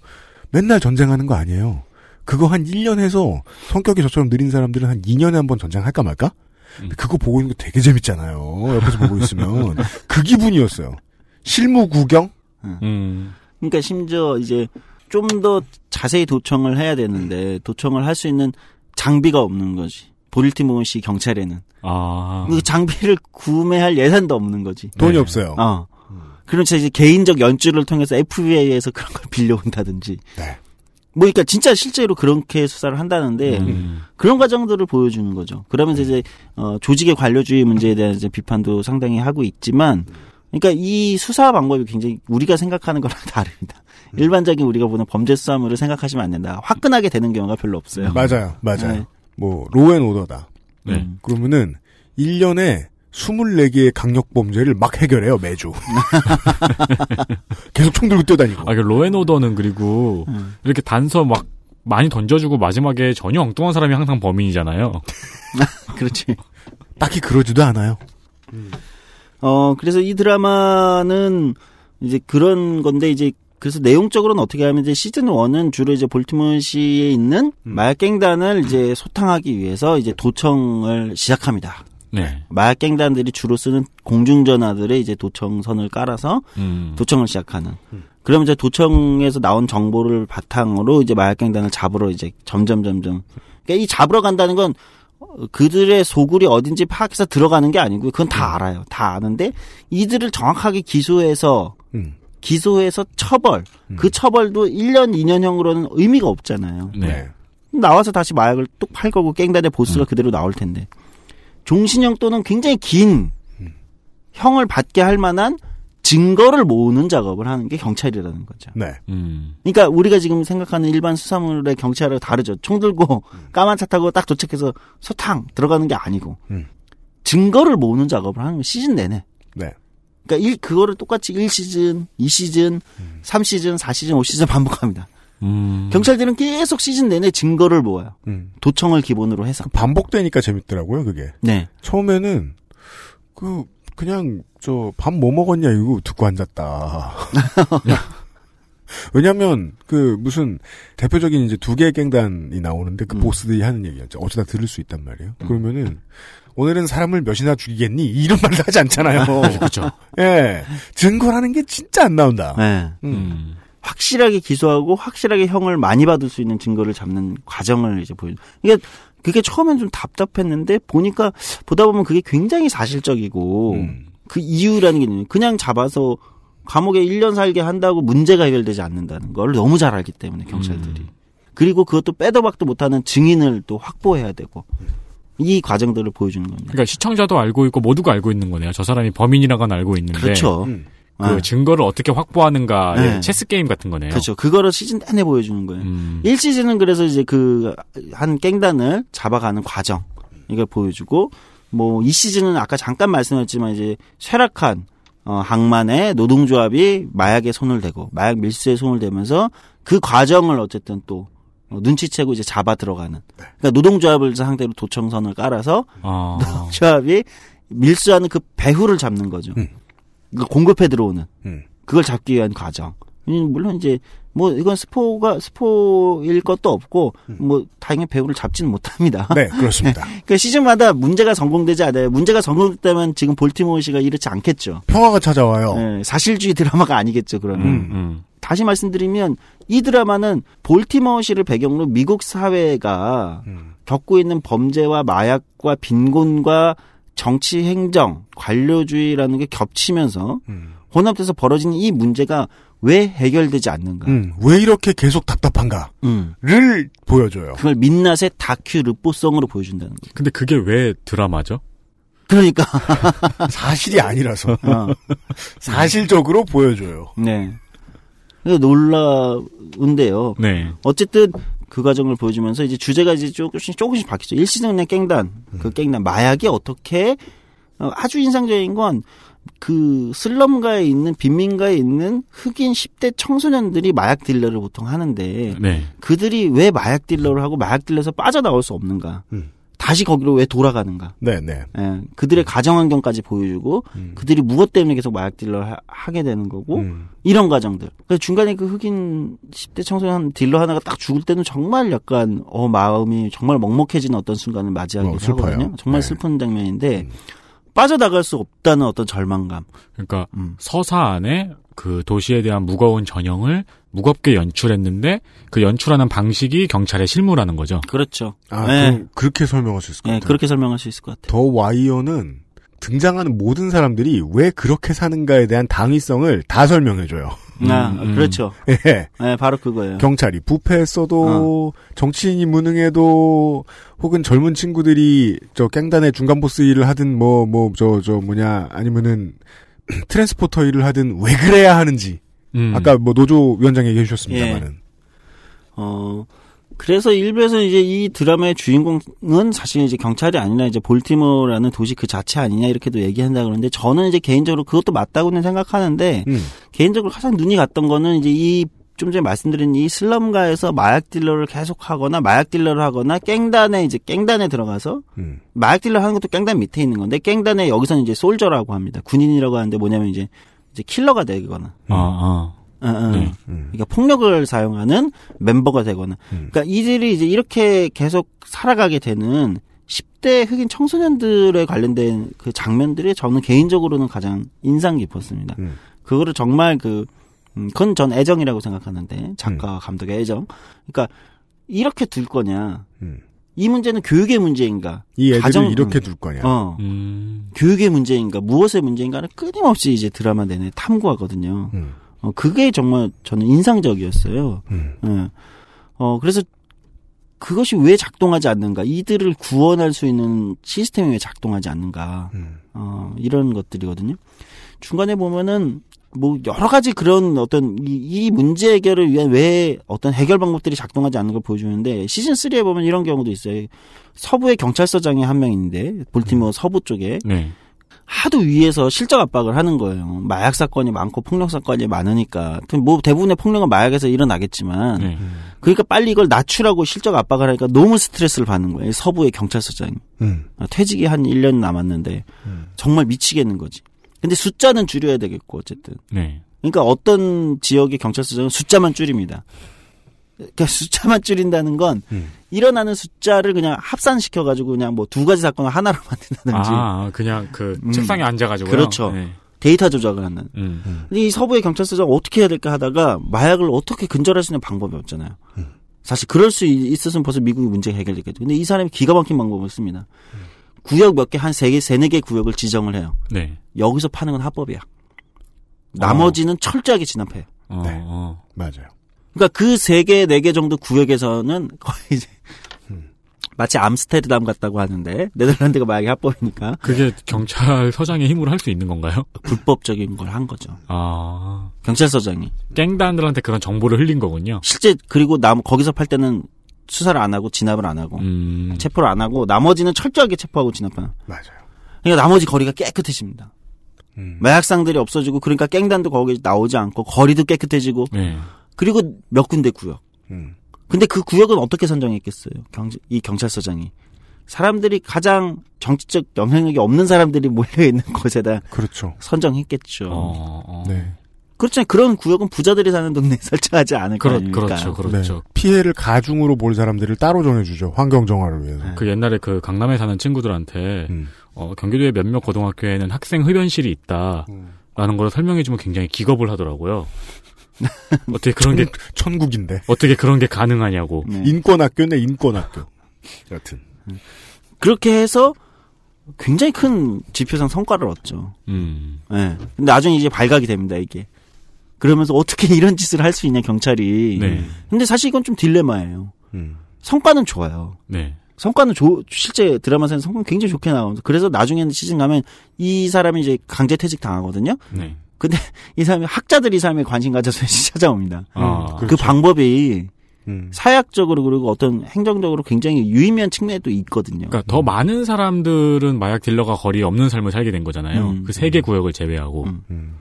맨날 전쟁하는 거 아니에요. 그거 한 1년 해서 성격이 저처럼 느린 사람들은 한 2년에 한 번 전쟁할까 말까? 근데 그거 보고 있는 거 되게 재밌잖아요. 옆에서 보고 있으면. 그 기분이었어요. 실무 구경? 음. 그러니까 심지어 이제 좀 더 자세히 도청을 해야 되는데 도청을 할 수 있는 장비가 없는 거지. 볼티모어시 경찰에는 아. 그 장비를 구매할 예산도 없는 거지. 돈이 네. 없어요. 어. 그러면서 이제 개인적 연주를 통해서 FBI에서 그런 걸 빌려온다든지. 네. 뭐, 그러니까 진짜 실제로 그렇게 수사를 한다는데 음. 그런 과정들을 보여주는 거죠. 그러면서 이제 어, 조직의 관료주의 문제에 대한 이제 비판도 상당히 하고 있지만, 그러니까 이 수사 방법이 굉장히 우리가 생각하는 거랑 다릅니다. 일반적인 우리가 보는 범죄 수사물을 생각하시면 안 된다. 화끈하게 되는 경우가 별로 없어요. 맞아요. 맞아요. 네. 뭐 로앤 오더다. 네. 음. 그러면은 1년에 24개의 강력 범죄를 막 해결해요, 매주. 계속 총 들고 뛰어다니고. 아, 그 로앤오더는 그리고 음. 이렇게 단서 막 많이 던져주고 마지막에 전혀 엉뚱한 사람이 항상 범인이잖아요. 그렇지. 딱히 그러지도 않아요. 어, 그래서 이 드라마는 이제 그런 건데 이제 그래서 내용적으로는 어떻게 하면 이제 시즌 1은 주로 이제 볼티모어시에 있는 마약갱단을 이제 소탕하기 위해서 이제 도청을 시작합니다. 네. 마약갱단들이 주로 쓰는 공중전화들에 이제 도청선을 깔아서 음. 도청을 시작하는. 그러면 이제 도청에서 나온 정보를 바탕으로 이제 마약갱단을 잡으러 이제 점점 점점. 그러니까 이 잡으러 간다는 건 어, 그들의 소굴이 어딘지 파악해서 들어가는 게 아니고요. 그건 다 알아요. 다 아는데 이들을 정확하게 기소해서 음. 기소해서 처벌. 그 처벌도 1년, 2년형으로는 의미가 없잖아요. 네. 나와서 다시 마약을 뚝 팔 거고 깽단의 보스가 그대로 나올 텐데. 종신형 또는 굉장히 긴 형을 받게 할 만한 증거를 모으는 작업을 하는 게 경찰이라는 거죠. 네. 음. 그러니까 우리가 지금 생각하는 일반 수사물의 경찰하고 다르죠. 총 들고 까만 차 타고 딱 도착해서 소탕 들어가는 게 아니고 음. 증거를 모으는 작업을 하는 거 시즌 내내. 네. 그러니까 일 그거를 똑같이 1시즌, 2시즌, 3시즌, 4시즌, 5시즌 반복합니다. 음. 경찰들은 계속 시즌 내내 증거를 모아요. 음. 도청을 기본으로 해서. 반복되니까 재밌더라고요, 그게. 네. 처음에는 그 그냥 저 밥 뭐 먹었냐 이거 듣고 앉았다. 왜냐면 그 무슨 대표적인 이제 두 개의 갱단이 나오는데 그 보스들이 하는 얘기였죠. 어쩌다 들을 수 있단 말이에요. 그러면은 오늘은 사람을 몇이나 죽이겠니? 이런 말도 하지 않잖아요. 그렇죠. 예. 증거라는 게 진짜 안 나온다. 네. 음. 확실하게 기소하고 확실하게 형을 많이 받을 수 있는 증거를 잡는 과정을 이제 보여. 이게 그게 처음엔 좀 답답했는데 보니까 보다 보면 그게 굉장히 사실적이고 음. 그 이유라는 게 있는. 그냥 잡아서 감옥에 1년 살게 한다고 문제가 해결되지 않는다는 걸 너무 잘 알기 때문에 경찰들이. 그리고 그것도 빼도 박도 못하는 증인을 또 확보해야 되고 이 과정들을 보여주는 겁니다. 그러니까 시청자도 알고 있고 모두가 알고 있는 거네요. 저 사람이 범인이라고는 알고 있는데 그렇죠. 음. 그 아, 증거를 어떻게 확보하는가의 네. 체스 게임 같은 거네요. 그렇죠. 그거를 시즌 내내 보여주는 거예요. 음. 1시즌은 그래서 이제 그 한 깽단을 잡아가는 과정 이걸 보여주고 뭐 2시즌은 아까 잠깐 말씀드렸지만 이제 쇠락한 어 항만의 노동조합이 마약에 손을 대고 마약 밀수에 손을 대면서 그 과정을 어쨌든 또 어, 눈치채고 이제 잡아 들어가는 그러니까 노동조합을 상대로 도청선을 깔아서 아. 조합이 밀수하는 그 배후를 잡는 거죠. 음. 그 공급해 들어오는 음. 그걸 잡기 위한 과정. 음, 물론 이제 뭐 이건 스포가 스포일 것도 없고 뭐 다행히 배우를 잡지는 못합니다. 네, 그렇습니다. 그 시즌마다 문제가 성공되지 않아요. 문제가 성공됐다면 지금 볼티모어 시가 이렇지 않겠죠. 평화가 찾아와요. 예, 사실주의 드라마가 아니겠죠. 그러면 음, 음. 다시 말씀드리면 이 드라마는 볼티모어시를 배경으로 미국 사회가 음. 겪고 있는 범죄와 마약과 빈곤과 정치 행정, 관료주의라는 게 겹치면서 음. 혼합돼서 벌어지는 이 문제가 왜 해결되지 않는가? 음, 왜 이렇게 계속 답답한가를 음. 보여줘요. 그걸 민낯의 다큐 르뽀성으로 보여준다는 거예요. 근데 그게 왜 드라마죠? 그러니까 사실이 아니라서 어, 사실적으로 보여줘요. 네. 놀라운데요. 네. 어쨌든 그 과정을 보여주면서 이제 주제가 이제 조금씩 조금씩 바뀌죠. 1시즌의 깽단, 그 깽단 마약이 어떻게 어, 아주 인상적인 건 그 슬럼가에 있는 빈민가에 있는 흑인 10대 청소년들이 마약 딜러를 보통 하는데 네. 그들이 왜 마약 딜러를 하고 마약 딜러에서 빠져나올 수 없는가? 음. 다시 거기로 왜 돌아가는가? 네, 네. 예, 그들의 가정 환경까지 보여주고 음. 그들이 무엇 때문에 계속 마약 딜러를 하, 게 되는 거고 음. 이런 과정들. 그래서 중간에 그 흑인 10대 청소년 딜러 하나가 딱 죽을 때는 정말 약간 어 마음이 정말 먹먹해지는 어떤 순간을 맞이하기도 어, 슬퍼요. 하거든요. 정말 네. 슬픈 장면인데 음. 빠져나갈 수 없다는 어떤 절망감. 그러니까 음. 서사 안에 그 도시에 대한 무거운 전형을 무겁게 연출했는데 그 연출하는 방식이 경찰의 실무라는 거죠. 그렇죠. 아, 네. 그렇게 설명할 수 있을 것 예, 같아요. 그렇게 설명할 수 있을 것 같아요. 더 와이어는 등장하는 모든 사람들이 왜 그렇게 사는가에 대한 당위성을 다 설명해줘요. 아, 음. 그렇죠. 예. 예, 바로 그거예요. 경찰이 부패했어도 어. 정치인이 무능해도 혹은 젊은 친구들이 저 깽단의 중간 보스 일을 하든 뭐 뭐 저 저 뭐냐 아니면은 transporter 일을 하든 왜 그래야 하는지 음. 아까 뭐 노조 위원장 얘기해 주셨습니다만은 어, 그래서 일부에서 이제 이 드라마의 주인공은 사실 이제 경찰이 아니라 이제 볼티모어라는 도시 그 자체 아니냐 이렇게도 얘기한다 그러는데 저는 이제 개인적으로 그것도 맞다고는 생각하는데 음. 개인적으로 가장 눈이 갔던 거는 이제 이 좀 전에 말씀드린 이 슬럼가에서 마약 딜러를 계속 하거나 마약 딜러를 하거나 깽단에 이제 깽단에 들어가서 음. 마약 딜러 하는 것도 깽단 밑에 있는 건데 깽단에 여기서는 이제 soldier라고 합니다. 군인이라고 하는데 뭐냐면 이제 이제 킬러가 되거나 아, 아. 어, 어. 네. 음. 그러니까 폭력을 사용하는 멤버가 되거나 음. 그러니까 이들이 이제 이렇게 계속 살아가게 되는 10대 흑인 청소년들에 관련된 그 장면들이 저는 개인적으로는 가장 인상 깊었습니다. 음. 그거를 정말 그 음, 그건 전 애정이라고 생각하는데 작가 감독의 애정. 그러니까 이렇게 둘 거냐? 음. 이 문제는 교육의 문제인가? 이 애들을 가정- 이렇게 음. 둘 거냐 어. 음. 교육의 문제인가? 무엇의 문제인가를 끊임없이 이제 드라마 내내 탐구하거든요. 음. 어, 그게 정말 저는 인상적이었어요. 음. 예. 어, 그래서 그것이 왜 작동하지 않는가? 이들을 구원할 수 있는 시스템이 왜 작동하지 않는가? 음. 어, 이런 것들이거든요. 중간에 보면은 뭐 여러 가지 그런 어떤 이, 이 문제 해결을 위한 왜 어떤 해결 방법들이 작동하지 않는 걸 보여주는데 시즌 3에 보면 이런 경우도 있어요. 서부의 경찰서장이 한 명 있는데 볼티모어 서부 쪽에 네. 하도 위에서 실적 압박을 하는 거예요. 마약 사건이 많고 폭력 사건이 많으니까 뭐 대부분의 폭력은 마약에서 일어나겠지만 네. 그러니까 빨리 이걸 낮추라고 실적 압박을 하니까 너무 스트레스를 받는 거예요. 서부의 경찰서장이 음. 퇴직이 한 1년 남았는데 음. 정말 미치겠는 거지. 근데 숫자는 줄여야 되겠고 어쨌든 네. 그러니까 어떤 지역의 경찰서장은 숫자만 줄입니다. 그러니까 숫자만 줄인다는 건 음. 일어나는 숫자를 그냥 합산시켜 가지고 그냥 뭐 두 가지 사건을 하나로 만든다든지 아, 그냥 그 음. 책상에 앉아 가지고. 그렇죠. 데이터 조작을 하는. 음. 근데 이 서부의 경찰서장 어떻게 해야 될까 하다가 마약을 어떻게 근절할 수 있는 방법이 없잖아요. 사실 그럴 수 있- 있었으면 벌써 미국이 문제가 해결됐겠죠. 근데 이 사람이 기가 막힌 방법을 씁니다. 구역 몇 개, 한 세 개, 세네 개 구역을 지정을 해요. 네. 여기서 파는 건 합법이야. 나머지는 철저하게 진압해요. 어, 네. 어. 맞아요. 그러니까 그 세 개, 네 개 정도 구역에서는 거의 이제 마치 암스테르담 같다고 하는데 네덜란드가 마약이 합법이니까 그게 경찰서장의 힘으로 할 수 있는 건가요? 불법적인 걸 한 거죠. 아. 경찰서장이 갱단들한테 그런 정보를 흘린 거군요. 실제 그리고 남 거기서 팔 때는 수사를 안 하고 진압을 안 하고 음. 체포를 안 하고 나머지는 철저하게 체포하고 진압하는. 맞아요. 그러니까 나머지 거리가 깨끗해집니다. 음. 마약상들이 없어지고 그러니까 깽단도 거기 나오지 않고 거리도 깨끗해지고 네. 그리고 몇 군데 구역. 음. 근데 그 구역은 어떻게 선정했겠어요? 경, 이 경찰서장이. 사람들이 가장 정치적 영향력이 없는 사람들이 몰려 있는 곳에다 그렇죠. 선정했겠죠. 어, 어. 네. 그렇잖아요. 그런 구역은 부자들이 사는 동네에 설정하지 않을 거 그렇, 아닙니까? 그렇죠, 그렇죠. 네. 피해를 가중으로 볼 사람들을 따로 전해주죠. 환경 정화를 위해서. 그 옛날에 그 강남에 사는 친구들한테 음. 어, 경기도의 몇몇 고등학교에는 학생 흡연실이 있다. 음. 라는 걸 설명해주면 굉장히 기겁을 하더라고요. 어떻게 그런 게 천국인데. 어떻게 그런 게 가능하냐고. 네. 인권학교네, 인권학교. 여튼. 그렇게 해서 굉장히 큰 지표상 성과를 얻죠. 음. 예. 근데 나중에 이제 발각이 됩니다, 이게. 그러면서 어떻게 이런 짓을 할 수 있냐, 경찰이. 네. 근데 사실 이건 좀 딜레마예요. 음. 성과는 좋아요. 네. 성과는 좋, 실제 드라마에서 성과는 굉장히 좋게 나오면서. 그래서 나중에는 시즌 가면 이 사람이 이제 강제 퇴직 당하거든요. 네. 근데 이 사람이 학자들이 이 사람에 관심 가져서 찾아옵니다. 아, 그 그렇죠. 방법이 음. 사약적으로 그리고 어떤 행정적으로 굉장히 유의미한 측면이 또 있거든요. 그러니까 더 많은 사람들은 마약 딜러가 거리에 없는 삶을 살게 된 거잖아요. 음. 그세 개 구역을 제외하고. 음.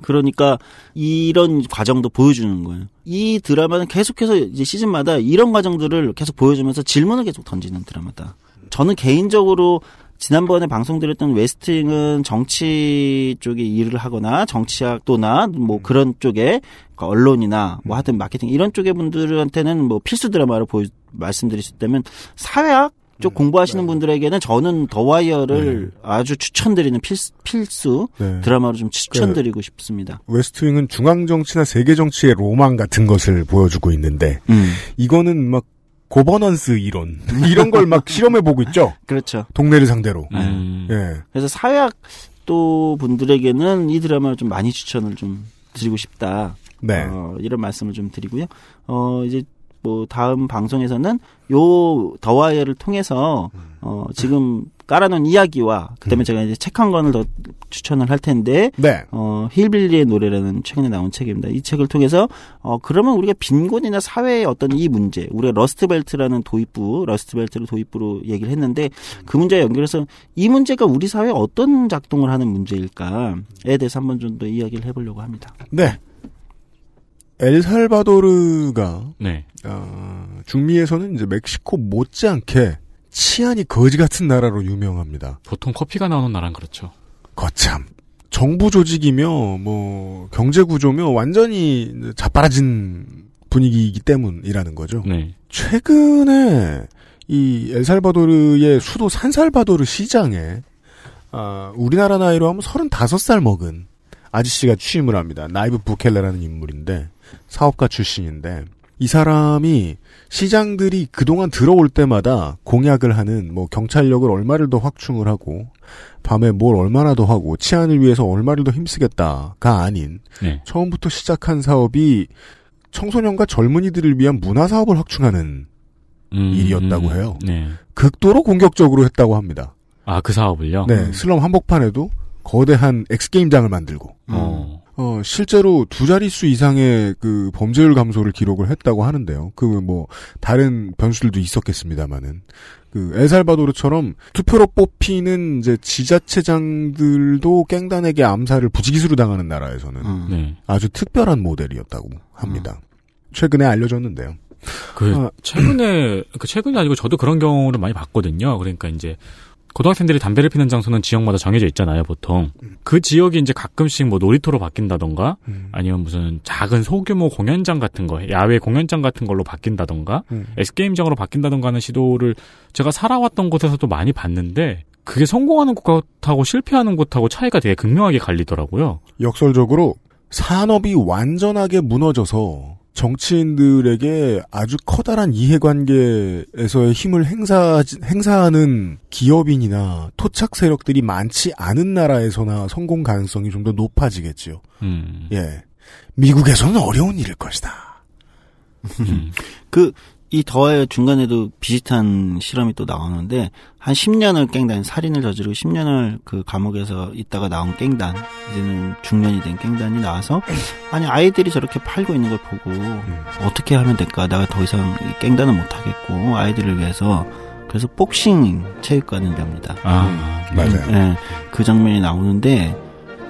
음. 그러니까 이런 과정도 보여주는 거예요. 이 드라마는 계속해서 이제 시즌마다 이런 과정들을 계속 보여주면서 질문을 계속 던지는 드라마다. 저는 개인적으로 지난번에 방송드렸던 웨스팅은 정치 쪽에 일을 하거나 정치학도나 뭐 그런 쪽에 그러니까 언론이나 뭐 하여튼 마케팅 이런 쪽의 분들한테는 뭐 필수 드라마로 보여 말씀드릴 수 있다면 사회학 쪽 공부하시는 분들에게는 저는 The Wire를 아주 추천드리는 필수, 필수 네. 드라마로 좀 추천드리고 싶습니다. West Wing은 중앙 정치나 세계 정치의 로망 같은 것을 보여주고 있는데, 음. 이거는 막, 고버넌스 이론. 이런 걸 막 실험해 보고 있죠? 그렇죠. 동네를 상대로. 음. 예. 그래서 사회학 또 분들에게는 이 드라마를 좀 많이 추천을 좀 드리고 싶다. 네. 어, 이런 말씀을 좀 드리고요. 어, 이제 뭐 다음 방송에서는 요 The Wire를 통해서 어, 지금 깔아놓은 이야기와 그다음에 제가 이제 책 한 권을 더 추천을 할 텐데 네. 어, 힐빌리의 노래라는 최근에 나온 책입니다. 이 책을 통해서 어, 그러면 우리가 빈곤이나 사회의 어떤 이 문제, 우리가 Rust Belt라는 도입부, Rust Belt를 도입부로 얘기를 했는데 그 문제와 연결해서 이 문제가 우리 사회에 어떤 작동을 하는 문제일까에 대해서 한번 좀 더 이야기를 해보려고 합니다. 네. 엘살바도르가 네. 어, 중미에서는 이제 멕시코 못지않게 치안이 거지 같은 나라로 유명합니다. 보통 커피가 나오는 나라는 그렇죠. 거참 정부 조직이며 뭐 경제 구조며 완전히 자빠라진 분위기이기 때문이라는 거죠. 네. 최근에 이 엘살바도르의 수도 산살바도르 시장에 아, 우리나라 나이로 하면 35살 먹은 아저씨가 취임을 합니다. 나이브 부켈레라는 인물인데 사업가 출신인데 이 사람이 시장들이 그동안 들어올 때마다 공약을 하는 뭐 경찰력을 얼마를 더 확충을 하고 밤에 뭘 얼마나 더 하고 치안을 위해서 얼마를 더 힘쓰겠다가 아닌 네. 처음부터 시작한 사업이 청소년과 젊은이들을 위한 문화 사업을 확충하는 음, 일이었다고 음, 해요. 네. 극도로 공격적으로 했다고 합니다. 아, 그 사업을요? 네, 슬럼 한복판에도 거대한 엑스게임장을 만들고 어. 어, 실제로 두 자릿수 이상의 그 범죄율 감소를 기록을 했다고 하는데요. 그 뭐 다른 변수들도 있었겠습니다만은 그 엘살바도르처럼 투표로 뽑히는 이제 지자체장들도 깽단에게 암살을 부지기수로 당하는 나라에서는 음. 네. 아주 특별한 모델이었다고 합니다. 최근에 알려졌는데요. 그 아. 최근에 그 최근이 아니고 저도 그런 경우를 많이 봤거든요. 그러니까 이제 고등학생들이 담배를 피는 장소는 지역마다 정해져 있잖아요, 보통. 그 지역이 이제 가끔씩 뭐 놀이터로 바뀐다던가, 음. 아니면 무슨 작은 소규모 공연장 같은 거, 야외 공연장 같은 걸로 바뀐다던가, 음. S게임장으로 바뀐다던가 하는 시도를 제가 살아왔던 곳에서도 많이 봤는데, 그게 성공하는 곳하고 실패하는 곳하고 차이가 되게 극명하게 갈리더라고요. 역설적으로 산업이 완전하게 무너져서 정치인들에게 아주 커다란 이해관계에서의 힘을 행사, 행사하는 기업인이나 토착 세력들이 많지 않은 나라에서나 성공 가능성이 좀 더 높아지겠지요. 음. 예. 미국에서는 어려운 일일 것이다. 음. 그, 이 더와의 중간에도 비슷한 실험이 또 나오는데, 한 10년을 깽단, 살인을 저지르고 10년을 그 감옥에서 있다가 나온 깽단, 이제는 중년이 된 깽단이 나와서, 아니, 아이들이 저렇게 팔고 있는 걸 보고, 어떻게 하면 될까? 내가 더 이상 이 깽단은 못 하겠고, 아이들을 위해서, 그래서 복싱 체육관을 엽니다. 아, 맞아요. 예, 그 장면이 나오는데,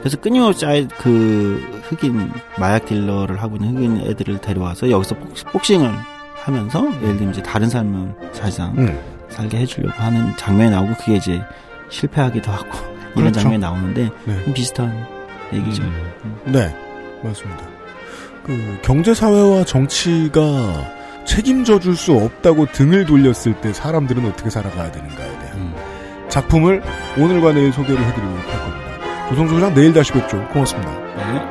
그래서 끊임없이 아이, 그, 흑인, 마약 딜러를 하고 있는 흑인 애들을 데려와서 여기서 복- 복싱을 하면서, 예를 들면 이제 다른 삶을 사실상 음. 살게 해주려고 하는 장면이 나오고, 그게 이제 실패하기도 하고, 이런 그렇죠. 장면이 나오는데, 네. 비슷한 얘기죠. 네, 맞습니다. 그 경제 사회와 정치가 책임져 줄 수 없다고 등을 돌렸을 때 사람들은 어떻게 살아가야 되는가에 대한 음. 작품을 오늘과 내일 소개를 해드리도록 할 겁니다. 조성조 소장 내일 다시 뵙죠. 고맙습니다. 네.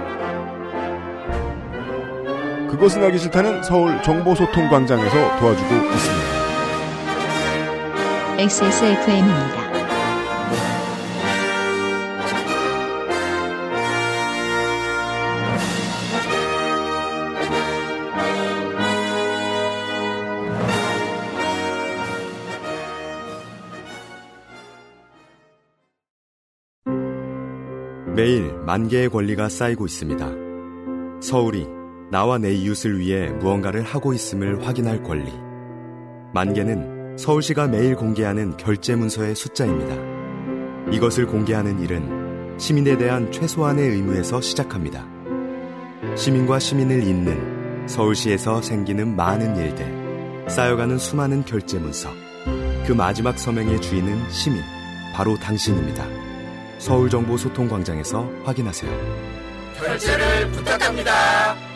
그것은 알기 싫다는 서울 정보소통광장에서 도와주고 있습니다. XSFM입니다. 매일 만 개의 권리가 쌓이고 있습니다. 서울이 나와 내 이웃을 위해 무언가를 하고 있음을 확인할 권리. 만 개는 서울시가 매일 공개하는 결제 문서의 숫자입니다. 이것을 공개하는 일은 시민에 대한 최소한의 의무에서 시작합니다. 시민과 시민을 잇는 서울시에서 생기는 많은 일들, 쌓여가는 수많은 결제 문서. 그 마지막 서명의 주인은 시민, 바로 당신입니다. 서울정보소통광장에서 확인하세요. 결제를 부탁합니다.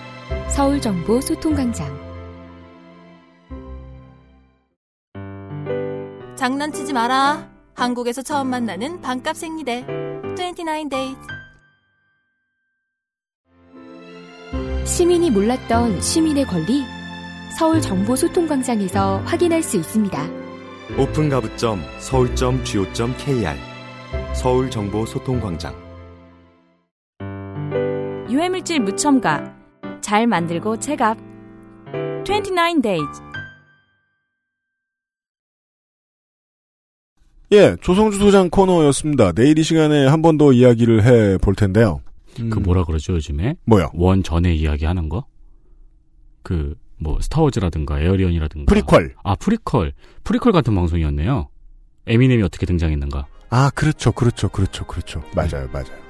서울정보 소통광장. 장난치지 마라. 한국에서 처음 만나는 반값 생리대. 29 days. 시민이 몰랐던 시민의 권리 서울정보소통광장에서 확인할 수 있습니다. 오픈 가부점 서울.go.kr 서울정보소통광장 유해물질 무첨가 잘 만들고 제값 29 days 예, 조성주 소장 코너였습니다. 내일 이 시간에 한 번 더 이야기를 해 볼 텐데요. 그 뭐라 그러죠 요즘에? 뭐요? 원 전에 이야기하는 거? 그 뭐 Star Wars라든가 Alien이라든가 prequel. 아 prequel prequel 같은 방송이었네요. 에미넴이 어떻게 등장했는가? 아, 그렇죠, 그렇죠, 그렇죠, 그렇죠. 맞아요, 맞아요.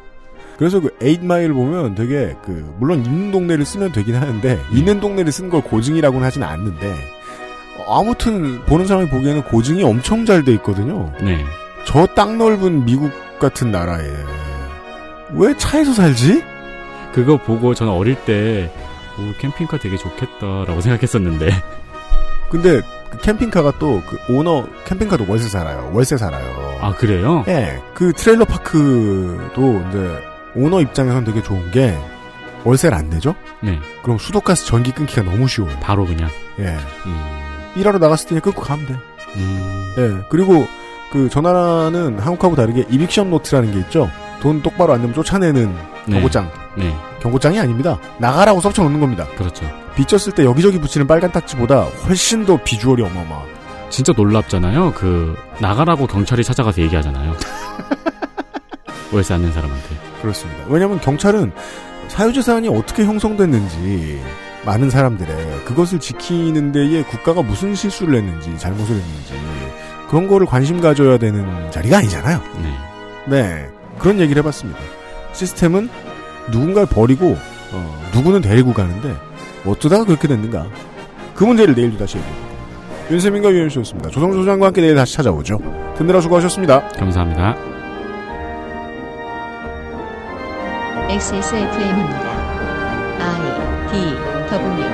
그래서 그 에잇마일 보면 되게 그 물론 있는 동네를 쓰면 되긴 하는데 있는 동네를 쓴 걸 고증이라고는 하진 않는데 어, 아무튼 보는 사람이 보기에는 고증이 엄청 잘 돼 있거든요. 네. 저 땅 넓은 미국 같은 나라에 왜 차에서 살지? 그거 보고 저는 어릴 때 오, 캠핑카 되게 좋겠다라고 생각했었는데 근데 그 캠핑카가 또 그 오너 캠핑카도 월세 살아요. 월세 살아요. 아 그래요? 예. 그 trailer park도 이제 오너 입장에선 되게 좋은 게 월세를 안 내죠? 네. 그럼 수도가스 전기 끊기가 너무 쉬워요. 바로 그냥. 예. 음. 일하러 나갔을 때 끊고 가면 돼. 음. 예. 그리고 그저 나라는 한국하고 다르게 eviction note라는 게 있죠. 돈 똑바로 안 내면 쫓아내는 네. 경고장. 네. 경고장이 아닙니다. 나가라고 써붙여 놓는 겁니다. 그렇죠. 빚졌을 때 여기저기 붙이는 빨간 딱지보다 훨씬 더 비주얼이 어마어마. 진짜 놀랍잖아요. 그 나가라고 경찰이 찾아가서 얘기하잖아요. 월세 안 낸 사람한테. 그렇습니다. 왜냐하면 경찰은 사유재산이 어떻게 형성됐는지 많은 사람들의 그것을 지키는 데에 국가가 무슨 실수를 했는지 잘못을 했는지 그런 거를 관심 가져야 되는 자리가 아니잖아요. 네. 네. 그런 얘기를 해봤습니다. 시스템은 누군가를 버리고 어, 누구는 데리고 가는데 어쩌다가 그렇게 됐는가? 그 문제를 내일도 다시 얘기해 볼 겁니다. 윤세민과 유현수였습니다. 조성조 소장과 함께 내일 다시 찾아오죠. 듣느라 수고하셨습니다. 감사합니다. XSFM입니다. I D W